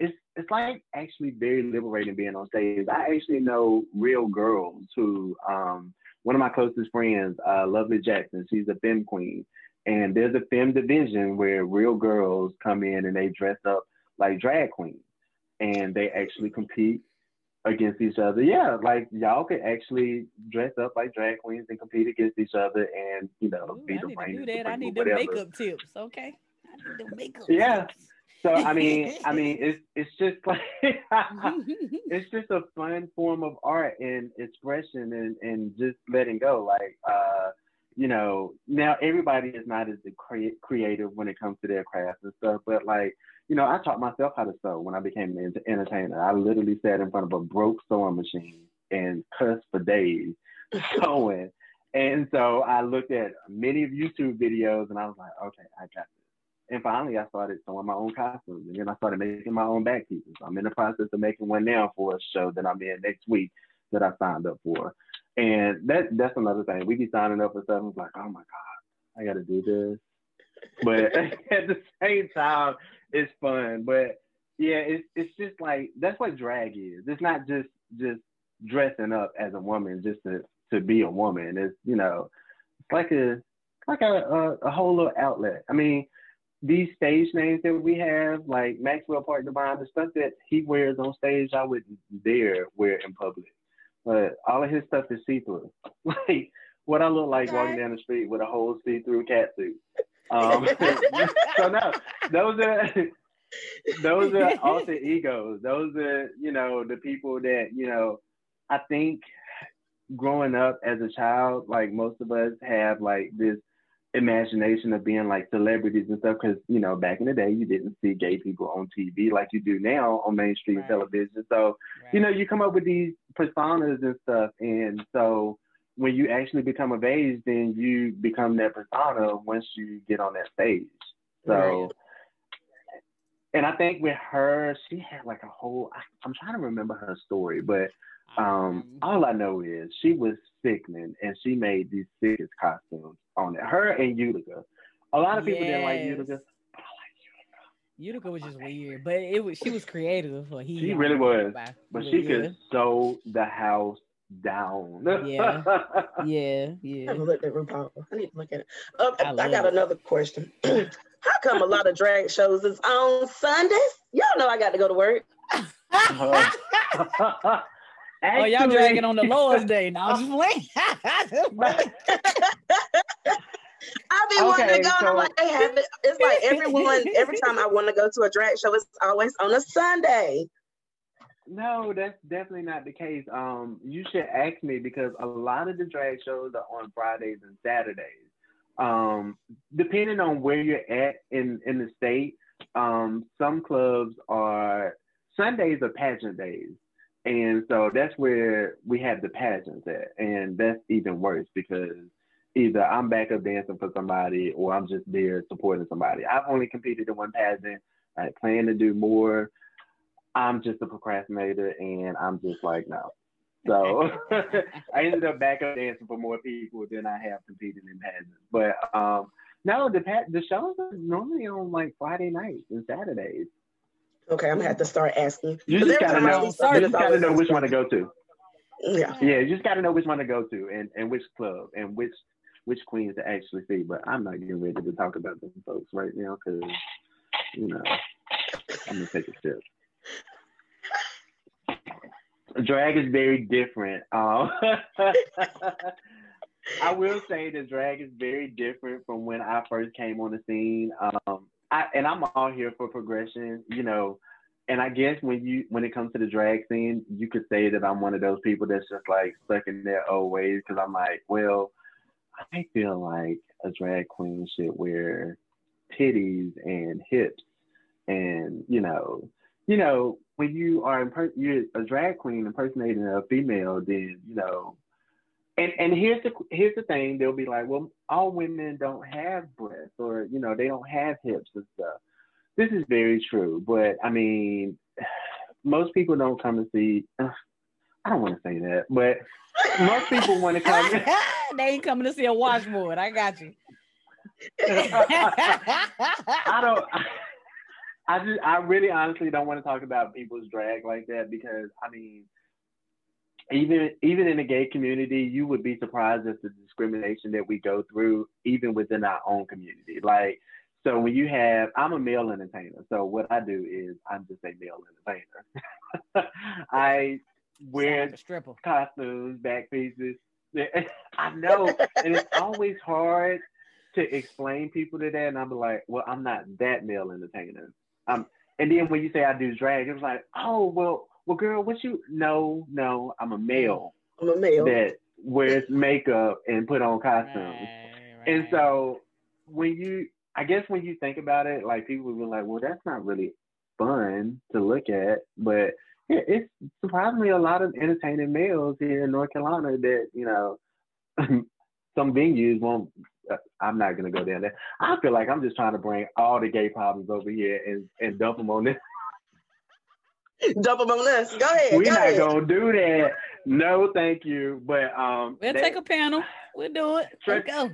it's it's like actually very liberating being on stage. I actually know real girls who um one of my closest friends, uh, Lovely Jackson, she's a femme queen. And there's a femme division where real girls come in and they dress up like drag queens and they actually compete against each other. Yeah, like y'all could actually dress up like drag queens and compete against each other and you know Ooh, be the I need to do that. I need the makeup tips, okay? I need the makeup yeah. tips. So I (laughs) mean, I mean, it's it's just like (laughs) it's just a fun form of art and expression and and just letting go. Like, uh, you know, now everybody is not as cre- creative when it comes to their craft and stuff, but like, you know, I taught myself how to sew when I became an entertainer. I literally sat in front of a broke sewing machine and cussed for days (laughs) sewing. And so I looked at many of YouTube videos and I was like, okay, I got this. And finally, I started sewing my own costumes, and then I started making my own back pieces. I'm in the process of making one now for a show that I'm in next week that I signed up for. And that that's another thing. We be signing up for stuff. I'm like, oh my god, I got to do this. But (laughs) at the same time, it's fun. But yeah, it's it's just like that's what drag is. It's not just just dressing up as a woman just to to be a woman. It's you know, it's like a like a, a, a whole little outlet. I mean, these stage names that we have, like Maxwell Parque Divine, the stuff that he wears on stage, I wouldn't dare wear in public. But all of his stuff is see through. (laughs) like what I look like okay. walking down the street with a whole see through cat suit. Um, (laughs) so no, those are those are (laughs) alter egos. Those are you know the people that you know. I think growing up as a child, like most of us have like this imagination of being like celebrities and stuff because you know back in the day you didn't see gay people on tv like you do now on mainstream right. television so right. you know you come up with these personas and stuff and so when you actually become of age then you become that persona once you get on that stage so right. and i think with her she had like a whole I, i'm trying to remember her story but um, all I know is she was sickening and she made these sickest costumes on it. Her and Utica. A lot of people yes. didn't like Utica, but I like Utica. Utica was just weird, but it was she was creative. Like he she really was, but she could sew the house down. yeah, yeah, (laughs) yeah. I looked at RuPaul. I need to look at it. Uh, I, I got it. another question. (clears throat) How come a lot of drag shows is on Sundays? Y'all know I got to go to work. uh-huh. Actually, (laughs) oh, y'all dragging on the Lord's Day. Now I'm just (laughs) playing. I be okay, wanting to go. So... I'm like, they have it. It's like everyone. Every time I want to go to a drag show, it's always on a Sunday. No, that's definitely not the case. Um, you should ask me because a lot of the drag shows are on Fridays and Saturdays. Um, depending on where you're at in in the state, um, some clubs are Sundays are pageant days. And so that's where we have the pageants at. And that's even worse because either I'm back up dancing for somebody or I'm just there supporting somebody. I've only competed in one pageant. I plan to do more. I'm just a procrastinator and I'm just like, no. (laughs) So (laughs) I ended up back up dancing for more people than I have competed in pageants. But um, no, the the shows are normally on like Friday nights and Saturdays. Okay, I'm gonna have to start asking. You just gotta know. You just gotta know which one to go to. Yeah. Yeah, you just gotta know which one to go to and, and which club and which which queens to actually see. But I'm not getting ready to talk about them folks right now because you know I'm gonna take a sip. Drag is very different. Um, (laughs) I will say the drag is very different from when I first came on the scene. Um, I, and I'm all here for progression, you know. And I guess when you when it comes to the drag scene, you could say that I'm one of those people that's just like stuck in their old ways because I'm like, well, I feel like a drag queen should wear titties and hips, and you know, you know, when you are imper- you're a drag queen impersonating a female, then you know and and here's the here's the thing they'll be like well all women don't have breasts or you know they don't have hips and stuff. This is very true but i mean most people don't come to see i don't want to say that but most people want to come (laughs) they ain't coming to see a washboard i got you. (laughs) I don't I just I really honestly don't want to talk about people's drag like that because I mean even even in the gay community, you would be surprised at the discrimination that we go through, even within our own community. Like, so when you have, I'm a male entertainer. So what I do is I'm just a male entertainer. (laughs) I wear like costumes, back pieces. (laughs) I know, and it's always hard to explain people to that. And I'm like, well, I'm not that male entertainer. Um, and then when you say I do drag, it was like, oh, well, well, girl, what you? No, no, I'm a male. I'm a male that wears makeup and put on costumes. Right, right. And so when you, I guess when you think about it, like people will be like, well, that's not really fun to look at, but yeah, it's surprisingly a lot of entertaining males here in North Carolina that you know (laughs) some venues won't. Uh, I'm not gonna go down there. I feel like I'm just trying to bring all the gay problems over here and and dump them on this Dump them on us. Go ahead. We're go not ahead. gonna do that. No, thank you. But um, we'll that, take a panel. We'll do it. Trust, Let's go.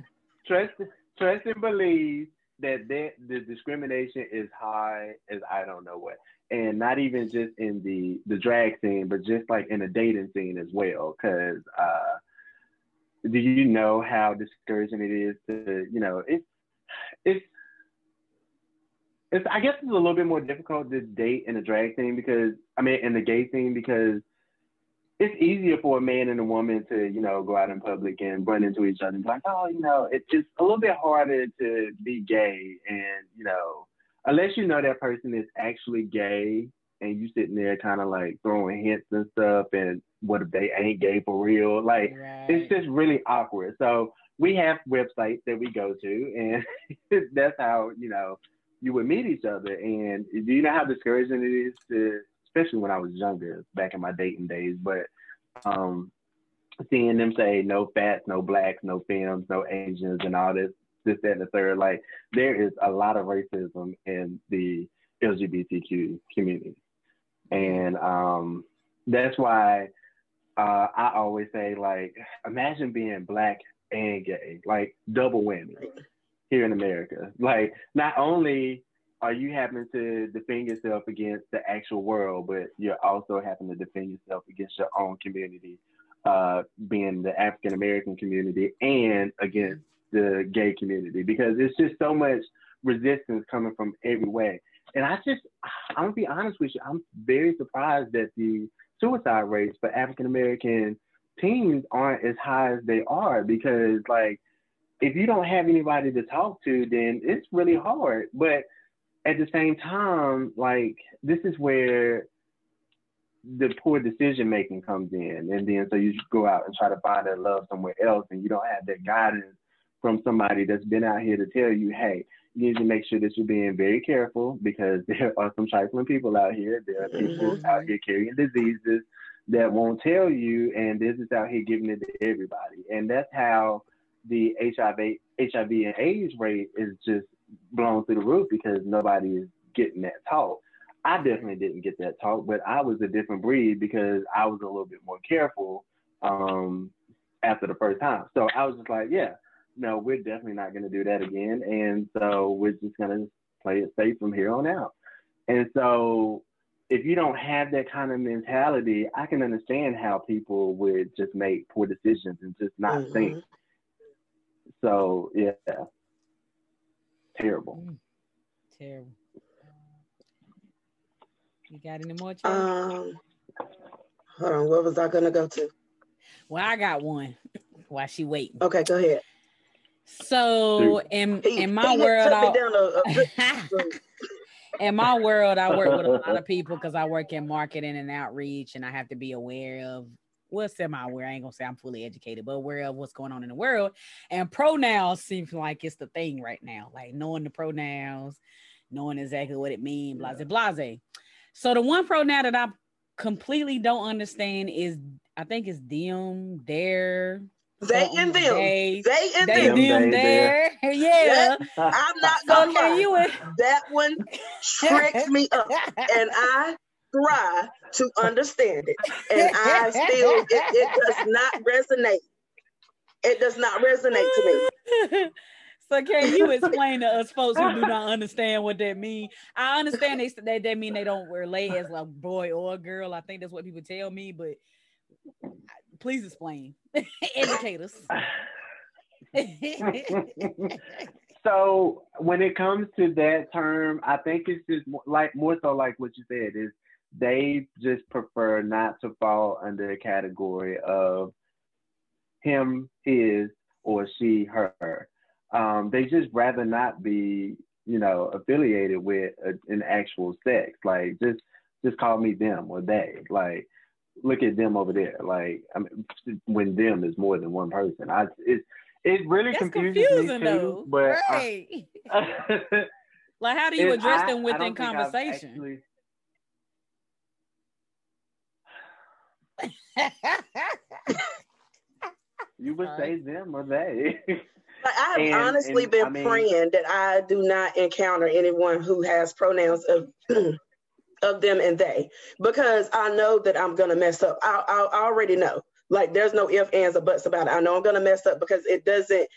Trust, trust and believe that that the discrimination is high as I don't know what, and not even just in the the drag scene, but just like in the dating scene as well. Because uh, do you know how discouraging it is to you know it's it's it's I guess it's a little bit more difficult to date in a drag thing because I mean in the gay thing because it's easier for a man and a woman to, you know, go out in public and run into each other and be like, oh, you know, it's just a little bit harder to be gay. And, you know, unless you know that person is actually gay and you sitting there kind of like throwing hints and stuff and what if they ain't gay for real? Like right. it's just really awkward. So we have websites that we go to and (laughs) that's how, you know, you would meet each other. And do you know how discouraging it is to, especially when I was younger, back in my dating days, but um, seeing them say no fats, no blacks, no femmes, no Asians, and all this, this, that, and the third. Like there is a lot of racism in the LGBTQ community, and um, that's why uh, I always say like, imagine being black and gay, like double whammy here in America. Like, not only are you having to defend yourself against the actual world, but you're also having to defend yourself against your own community, uh, being the African American community and against the gay community, because it's just so much resistance coming from every way. And I just, I'm gonna be honest with you, I'm very surprised that the suicide rates for African American teens aren't as high as they are because, like, if you don't have anybody to talk to, then it's really hard. But at the same time, like this is where the poor decision making comes in, and then so you go out and try to find that love somewhere else, and you don't have that guidance from somebody that's been out here to tell you, hey, you need to make sure that you're being very careful because (laughs) there are some trifling people out here. There are people mm-hmm. out here carrying diseases that won't tell you, and this is out here giving it to everybody. And that's how the HIV HIV and AIDS rate is just blown through the roof because nobody is getting that talk. I definitely didn't get that talk, but I was a different breed because I was a little bit more careful um, after the first time. So I was just like, yeah, no, we're definitely not going to do that again. And so we're just going to play it safe from here on out. And so if you don't have that kind of mentality, I can understand how people would just make poor decisions and just not mm-hmm. think. So yeah, terrible. Mm. Terrible. You got any more? Um, hold on. What was I gonna go to? Well, I got one. (laughs) While she waiting. Okay, go ahead. So in he, in my world, I, (laughs) in my world, I work with a lot of (laughs) people because I work in marketing and outreach, and I have to be aware of well, semi-aware. I ain't gonna say I'm fully educated, but aware of what's going on in the world. And pronouns seems like it's the thing right now, like knowing the pronouns, knowing exactly what it means, blase, yeah. blase. So the one pronoun that I completely don't understand is I think it's them, their, they oh and them. They, they and they, them. them there. (laughs) Yeah. I'm not gonna lie. You that one tricks me up. And I try to understand it. And I still it, it does not resonate. It does not resonate to me. (laughs) So can you (laughs) explain to us folks who do not understand what that mean? I understand they they, they mean they don't relate as a boy or a girl. I think that's what people tell me, but please explain. (laughs) Educate us. (laughs) so when it comes to that term, I think it's just more, like more so like what you said is they just prefer not to fall under a category of him, his, or she, her um, they just rather not be, you know, affiliated with a, an actual sex. Like just just call me them or they. Like look at them over there. Like I mean, when them is more than one person. I it it really That's confuses me too. Though. But right. I, (laughs) like how do you address them within conversation? (laughs) you would say them or they. (laughs) But I have and, honestly and, been I mean, praying that I do not encounter anyone who has pronouns of (clears throat) of them and they, because I know that I'm gonna mess up. I, I, I already know. Like there's no if, ands, or buts about it. I know I'm gonna mess up because it doesn't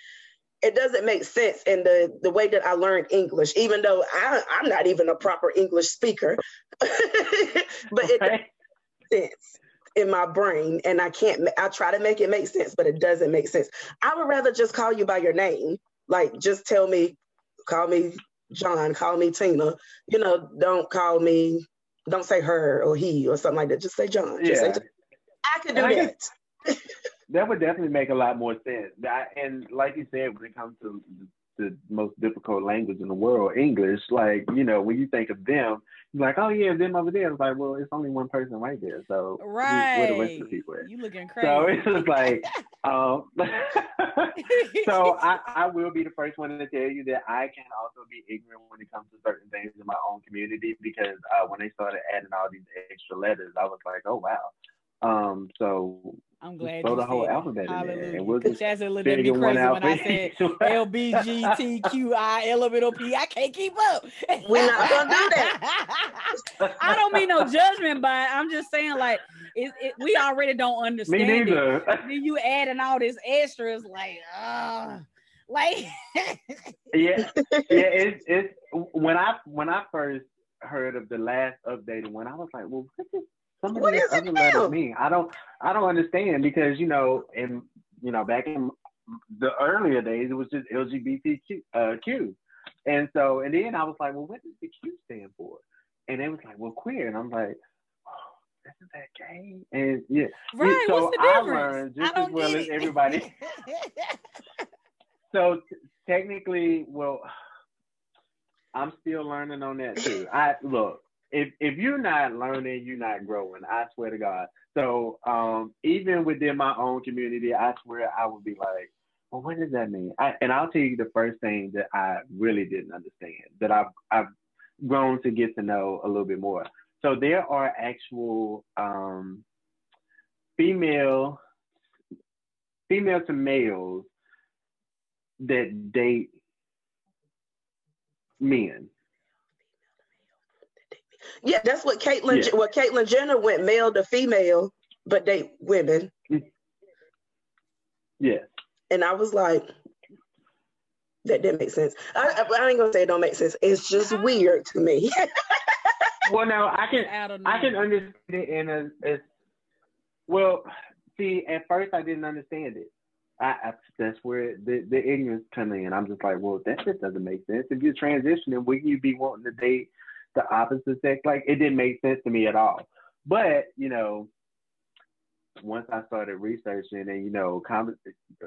it doesn't make sense in the the way that I learned English, even though I, I'm not even a proper English speaker. (laughs) but okay. it makes sense in my brain and I can't, I try to make it make sense, but it doesn't make sense. I would rather just call you by your name. Like, just tell me, call me John, call me Tina. You know, don't call me, don't say her or he or something like that. Just say John. Just yeah. say, I could do and that. (laughs) that would definitely make a lot more sense. and like you said, when it comes to the most difficult language in the world, English. Like, you know, when you think of them, you're like, oh yeah, them over there. It's like, well, it's only one person right there. So right, where the rest of the people at? You looking (laughs) crazy. So it's just like, (laughs) um, (laughs) so I, I will be the first one to tell you that I can also be ignorant when it comes to certain things in my own community because uh, when they started adding all these extra letters, I was like, oh wow. Um, so I'm glad throw you the whole said alphabet in there, and we'll just That's a little bit crazy when I said (laughs) L B G T Q I L M N O P. I can't keep up. We're not gonna do that. (laughs) I don't mean no judgment, but I'm just saying like it, it, we already don't understand Me neither. it. Then you adding all this extras, like, uh, like. (laughs) yeah, yeah. It's it's when I when I first heard of the last updated one, I was like, well, what is some of what other letters mean. I don't I don't understand because you know in you know back in the earlier days it was just LGBTQ uh, Q. And so and then I was like, well, what does the Q stand for? And they was like, well, queer, and I'm like. Oh, isn't that gay? And yeah, right. So What's the difference? I learned just as well as everybody. (laughs) so t- technically, well, I'm still learning on that too. I look, if if you're not learning, you're not growing. I swear to God. So um, even within my own community, I swear I would be like, well, what does that mean? I, and I'll tell you the first thing that I really didn't understand that I've I've grown to get to know a little bit more. So there are actual um, female female to males that date men. Yeah, that's what Caitlyn. Yeah. What Caitlyn Jenner went male to female, but date women. Yeah. And I was like, that didn't make sense. I, I, ain't gonna say it don't make sense. It's just weird to me. (laughs) well, now I can I, I can understand it in a, a well. See, at first I didn't understand it. I, I, that's where the, the ignorance come in. I'm just like, well, that just doesn't make sense. If you're transitioning, wouldn't you be wanting to date the opposite sex? Like, it didn't make sense to me at all. But you know, once I started researching and you know, com-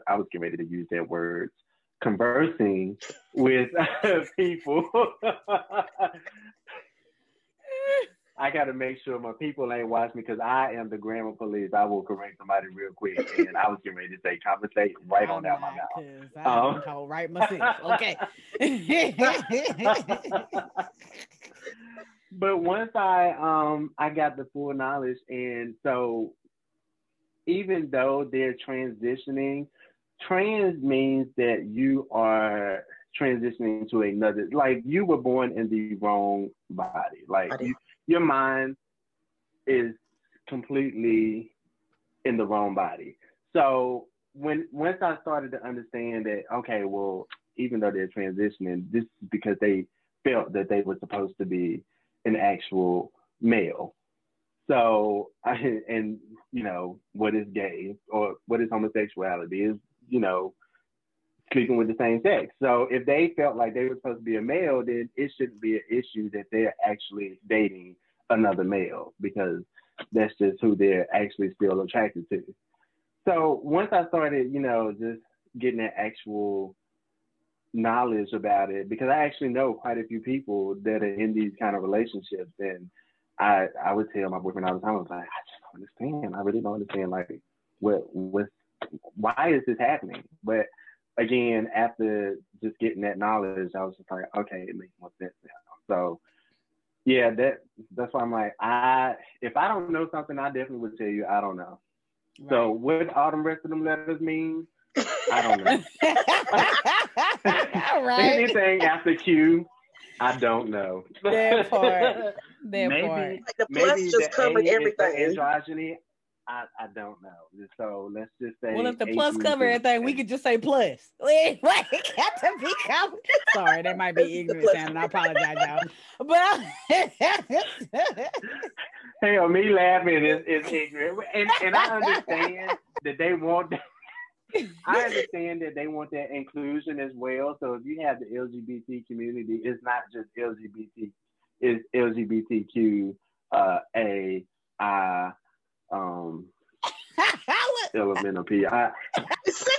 I was getting ready to use that words, conversing with (laughs) people. (laughs) I got to make sure my people ain't watch me because I am the grammar police. I will correct somebody real quick, and I was getting ready to say conversate right on out my mouth. I um, right myself. Okay. (laughs) but once I um I got the full knowledge, and so even though they're transitioning, trans means that you are transitioning to another like you were born in the wrong body. Like you, your mind is completely in the wrong body. So when once i started to understand that okay well even though they're transitioning this is because they felt that they were supposed to be an actual male so I, (laughs) and you know what is gay or what is homosexuality is you know sleeping with the same sex. So if they felt like they were supposed to be a male, then it shouldn't be an issue that they're actually dating another male because that's just who they're actually still attracted to. So once I started, you know, just getting that actual knowledge about it, because I actually know quite a few people that are in these kind of relationships, and I I would tell my boyfriend all the time, I was like, I just don't understand. I really don't understand, like, what what why is this happening? But again, after just getting that knowledge, I was just like, okay, it makes more sense now. So yeah, that that's why I'm like, I if I don't know something, I definitely would tell you I don't know. Right. So what all the rest of them letters mean, I don't know. (laughs) right. Anything after Q, I don't know. That (laughs) part. That maybe, part. Like the plus just covered everything. Androgyny, I, I don't know. So let's just say. Well, if the plus cover everything, we could just say plus. (laughs) Wait, wait, got to be covered. Sorry, that might be ignorant and I apologize, y'all. But hell, me laughing is, is ignorant, and and I understand that they want. That, (laughs) I (laughs) understand that they want that inclusion as well. So if you have the LGBT community, it's not just LGBT, it's LGBTQ uh, A I um (laughs) element of P. I,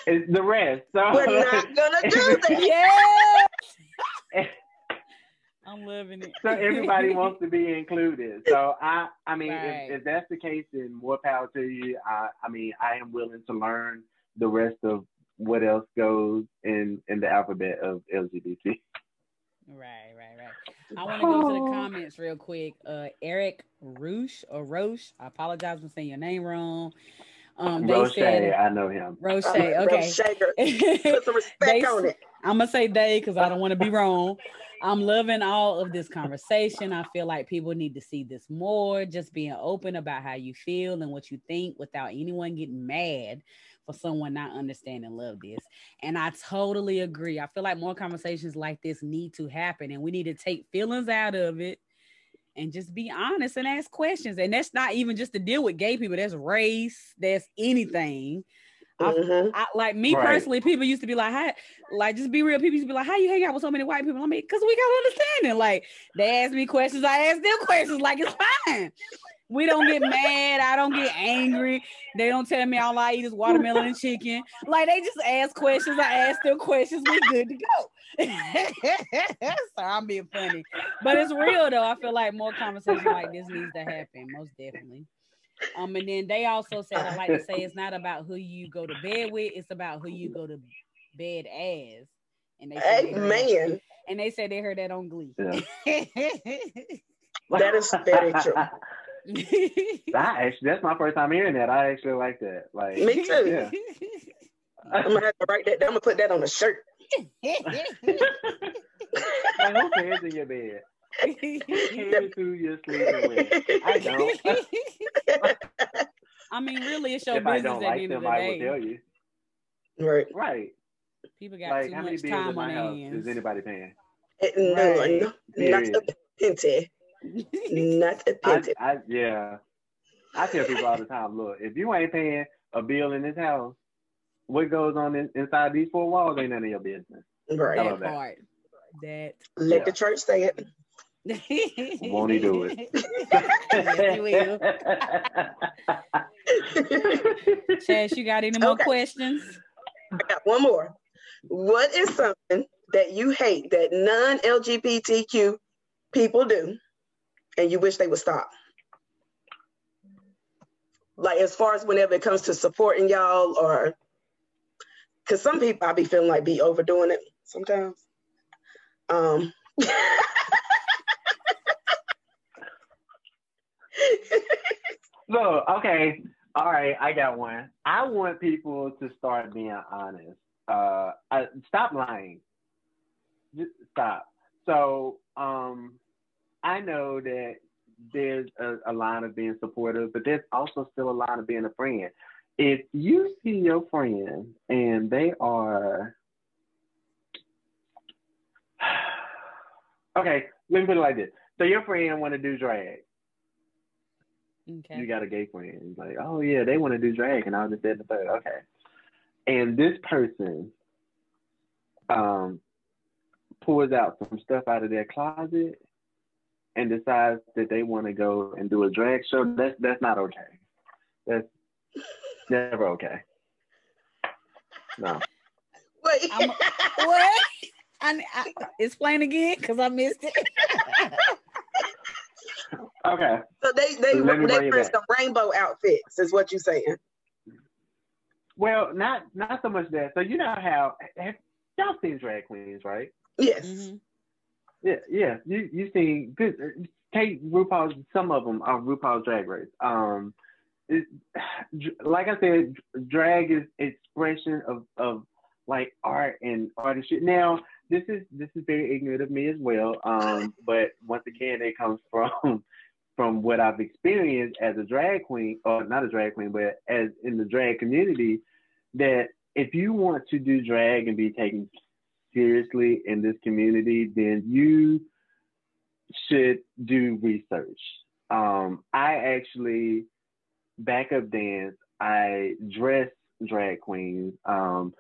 it's the rest. So we're not gonna do that. yeah. I'm loving it. so everybody wants to be included. So I, I mean, right. if, if, that's the case, then more power to you. I, I mean, I am willing to learn the rest of what else goes in in the alphabet of LGBT. Right, right, right. I want to go to the comments real quick. Uh, Eric Roosh or Roche, I apologize for saying your name wrong. Um, they Roche, said, I know him. Roche, okay. Put some (laughs) respect they, on it. I'm gonna say they because I don't want to be wrong. I'm loving all of this conversation. I feel like people need to see this more. Just being open about how you feel and what you think without anyone getting mad for someone not understanding love this. And I totally agree. I feel like more conversations like this need to happen and we need to take feelings out of it and just be honest and ask questions. And that's not even just to deal with gay people, that's race, that's anything. Mm-hmm. I, like me right. personally, people used to be like, "How?" Like, just be real. People used to be like, "How you hang out with so many white people?" I mean, because we got understanding. Like, they ask me questions, I ask them questions. Like, it's fine. We don't get mad. I don't get angry. They don't tell me all I eat is watermelon and chicken. Like they just ask questions. I ask them questions. We good to go. (laughs) so I'm being funny, but it's real though. I feel like more conversation like this needs to happen. Most definitely. Um, and then they also said I like to say it's not about who you go to bed with. It's about who you go to bed as. And they hey, man. And they said they heard that on Glee. Yeah. (laughs) that is very true. I actually, that's my first time hearing that. I actually like that. Like me too. Yeah. I'm gonna have to write that. Down. I'm gonna put that on a shirt. (laughs) like, who cares in your bed? Cares who you're sleeping with? I don't. (laughs) I mean, really, it's your if business I don't at like the end them, of the day. I will tell you. Right. Right. People got like, too much time on their hands. Is anybody paying? No, right. no, not a penny. Not (laughs) a penny. I, I, yeah. I tell people all the time, look, if you ain't paying a bill in this house, what goes on in, inside these four walls ain't none of your business. Right. That part. That. Let yeah. the church say it. (laughs) Won't he do it? (laughs) yes, he will. Chaz, you got any more okay. questions? I got one more. What is something that you hate that non LGBTQ people do and you wish they would stop? Like, as far as whenever it comes to supporting y'all, or because some people I be feeling like be overdoing it sometimes. Um, (laughs) so, okay. All right, I got one. I want people to start being honest uh, I, stop lying. Just stop. So um, I know that there's a, a line of being supportive, but there's also still a line of being a friend. If you see your friend and they are (sighs) okay, let me put it like this. So your friend want to do drag. Okay. You got a gay friend. Like, oh yeah, they want to do drag, and I was just said the third. Okay and this person um, pulls out some stuff out of their closet and decides that they want to go and do a drag show, that's that's not okay. That's never okay. No. Wait. I'm, what? I, I, explain again because I missed it. (laughs) okay. So they they they wear some rainbow outfits, is what you're saying. Well, not not so much that. So you know how have y'all seen drag queens, right? Yes. Mm-hmm. Yeah, yeah. You you seen good. Take RuPaul's. Some of them are RuPaul's Drag Race. Um, it, (sighs) like I said, drag is expression of of like art and artistry. Now, this is this is very ignorant of me as well. Um, (laughs) but once again, it comes from from what I've experienced as a drag queen, or not a drag queen, but as in the drag community, that if you want to do drag and be taken seriously in this community, then you should do research. Um, I actually backup dance. I dress drag queens. Um,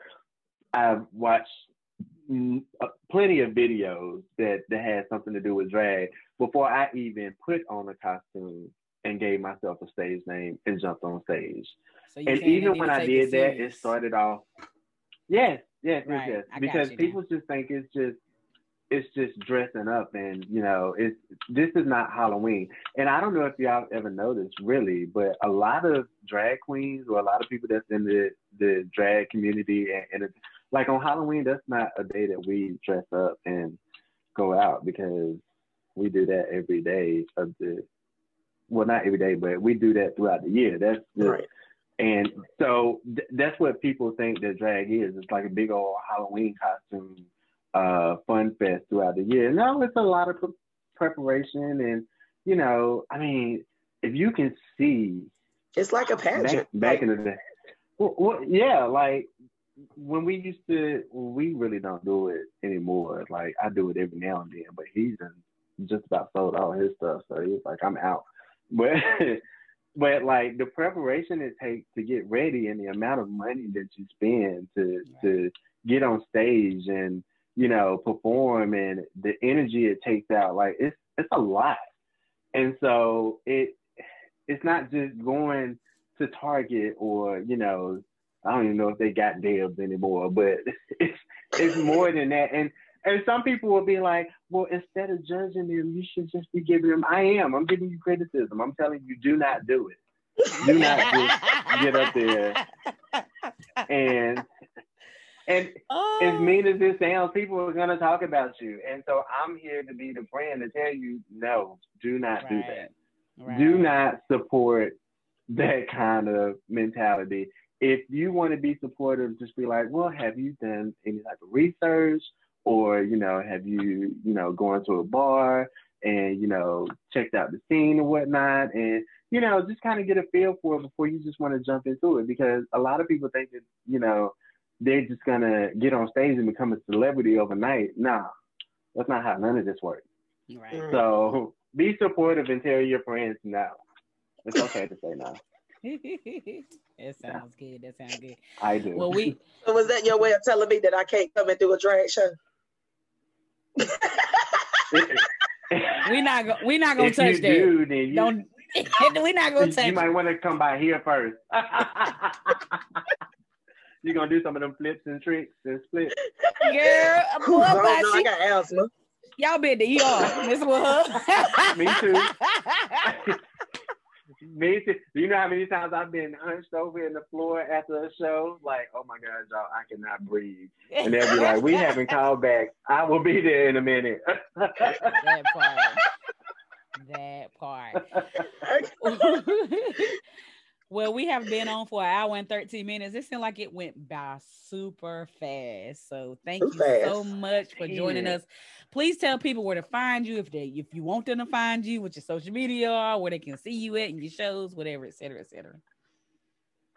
I've watched uh, plenty of videos that that had something to do with drag before I even put on a costume and gave myself a stage name and jumped on stage. So and even when I did that, it started off. Yes, yes, right. yes, yes. Because people just think it's just it's just dressing up and you know it's this is not halloween and i don't know if y'all ever noticed really but a lot of drag queens or a lot of people that's in the the drag community and, and like on halloween that's not a day that we dress up and go out because we do that every day of the well not every day but we do that throughout the year that's just, right. And so th- that's what people think that drag is. It's like a big old Halloween costume uh, fun fest throughout the year. No, it's a lot of pre- preparation. And, you know, I mean, if you can see. It's like a pageant. Back, back in the day. Well, well, yeah, like when we used to, we really don't do it anymore. Like I do it every now and then, but he's just about sold all his stuff. So he's like, I'm out. (laughs) But but like the preparation it takes to get ready and the amount of money that you spend to to get on stage and you know perform and the energy it takes out like it's it's a lot and so it it's not just going to Target or you know I don't even know if they got Debs anymore, but (laughs) it's it's more than that. And and some people will be like, well, instead of judging them, you should just be giving them. I am. I'm giving you criticism. I'm telling you, do not do it. Do not just get up there (laughs) and and oh. as mean as this sounds, people are gonna talk about you. And so I'm here to be the friend to tell you, no, do not right. do that. Right. Do not support that kind of mentality. If you want to be supportive, just be like, well, have you done any type of research? Or, you know, have you, you know, gone to a bar and, you know, checked out the scene or whatnot? And, you know, just kind of get a feel for it before you just want to jump into it. Because a lot of people think that, you know, they're just gonna get on stage and become a celebrity overnight. Nah, that's not how none of this works. Right. So be supportive and tell your friends no. It's okay to say no. (laughs) it sounds yeah. good. That sounds good. I do. Well, we so (laughs) was that your way of telling me that I can't come and do a drag show? (laughs) we not go, we not gonna if touch you that. Do, then you, Don't (laughs) we not gonna touch. You might want to come by here first. (laughs) you gonna do some of them flips and tricks and splits. Girl, boy, I, don't know, I got asthma. Y'all been the ER, Miss Wood. Me too. Me too. Do you know how many times I've been hunched over in the floor after a show? Like, oh my God, y'all, I cannot breathe. And they'll be like, we haven't called back. I will be there in a minute. that part. That part. (laughs) Well, we have been on for an hour and 13 minutes. It seemed like it went by super fast. So thank you fast. so much for joining yeah. us. Please tell people where to find you if they if you want them to find you, what your social media are, where they can see you at and your shows, whatever, et cetera, et cetera.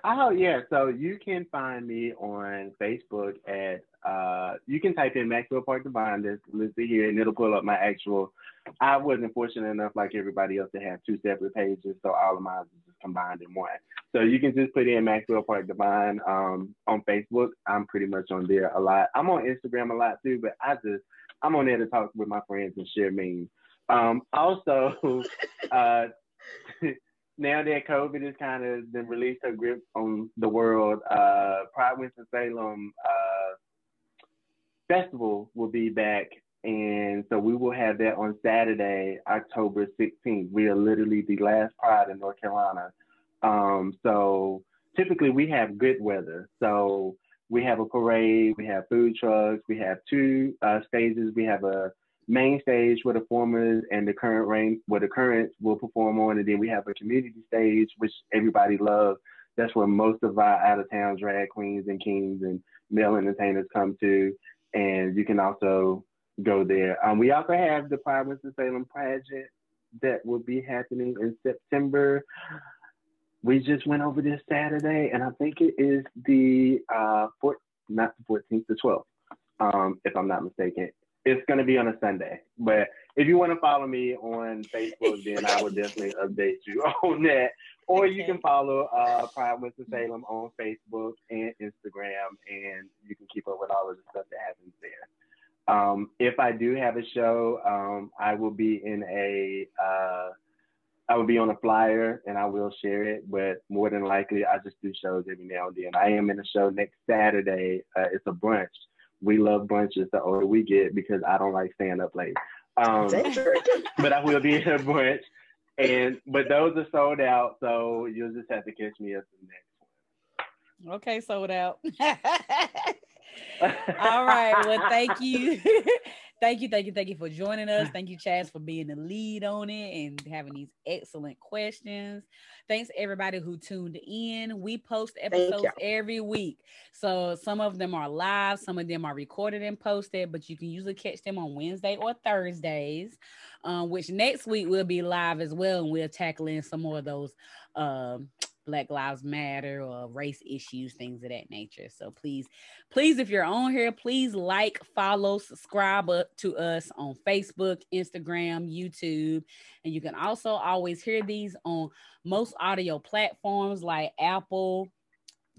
Oh yeah, so you can find me on Facebook at uh you can type in Maxwell Parque Divine, let's, let's see here, and it'll pull up my actual I wasn't fortunate enough like everybody else to have two separate pages, so all of mine is just combined in one. So you can just put in Maxwell Parque Divine um, on Facebook. I'm pretty much on there a lot. I'm on Instagram a lot too, but I just I'm on there to talk with my friends and share memes. Um, also, (laughs) uh, (laughs) now that COVID has kind of been released her grip on the world, uh, Pride Winston Salem uh, festival will be back and so we will have that on Saturday, October 16th. We are literally the last Pride in North Carolina. Um, so typically we have good weather. So we have a parade, we have food trucks, we have two uh, stages. We have a main stage where the formers and the current reign, where the currents will perform on, and then we have a community stage which everybody loves. That's where most of our out of town drag queens and kings and male entertainers come to. And you can also go there. Um, we also have the Pride Winston Salem pageant that will be happening in September. We just went over this Saturday, and I think it is the uh, four, not the 14th, the 12th, um, if I'm not mistaken. It's going to be on a Sunday. But if you want to follow me on Facebook, then I will definitely update you (laughs) on that. Or you can follow uh, Pride Winston Salem on Facebook and Instagram, and you can keep up with all of the stuff that happens there. Um, if I do have a show, um, I will be in a, uh, I will be on a flyer and I will share it. But more than likely, I just do shows every now and then. I am in a show next Saturday. Uh, it's a brunch. We love brunches the older we get because I don't like staying up late. Um, (laughs) but I will be in a brunch, and but those are sold out, so you'll just have to catch me at the next one. Okay, sold out. (laughs) All right. Well, (laughs) thank you. (laughs) thank you, thank you, thank you for joining us. Thank you, Chaz, for being the lead on it and having these excellent questions. Thanks everybody who tuned in. We post episodes every week. So some of them are live, some of them are recorded and posted, but you can usually catch them on Wednesday or Thursdays. Um, which next week will be live as well, and we'll tackle in some more of those um Black Lives Matter or race issues, things of that nature. So please, please, if you're on here, please like, follow, subscribe uh, to us on Facebook, Instagram, YouTube. And you can also always hear these on most audio platforms like Apple,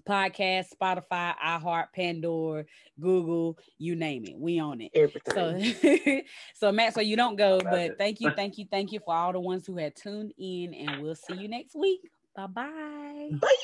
podcast, Spotify, iHeart, Pandora, Google, you name it. We own it. Everything. So (laughs) so Matt, so you don't go, but thank you, (laughs) thank you, thank you for all the ones who had tuned in, and we'll see you next week. Bye-bye. Bye.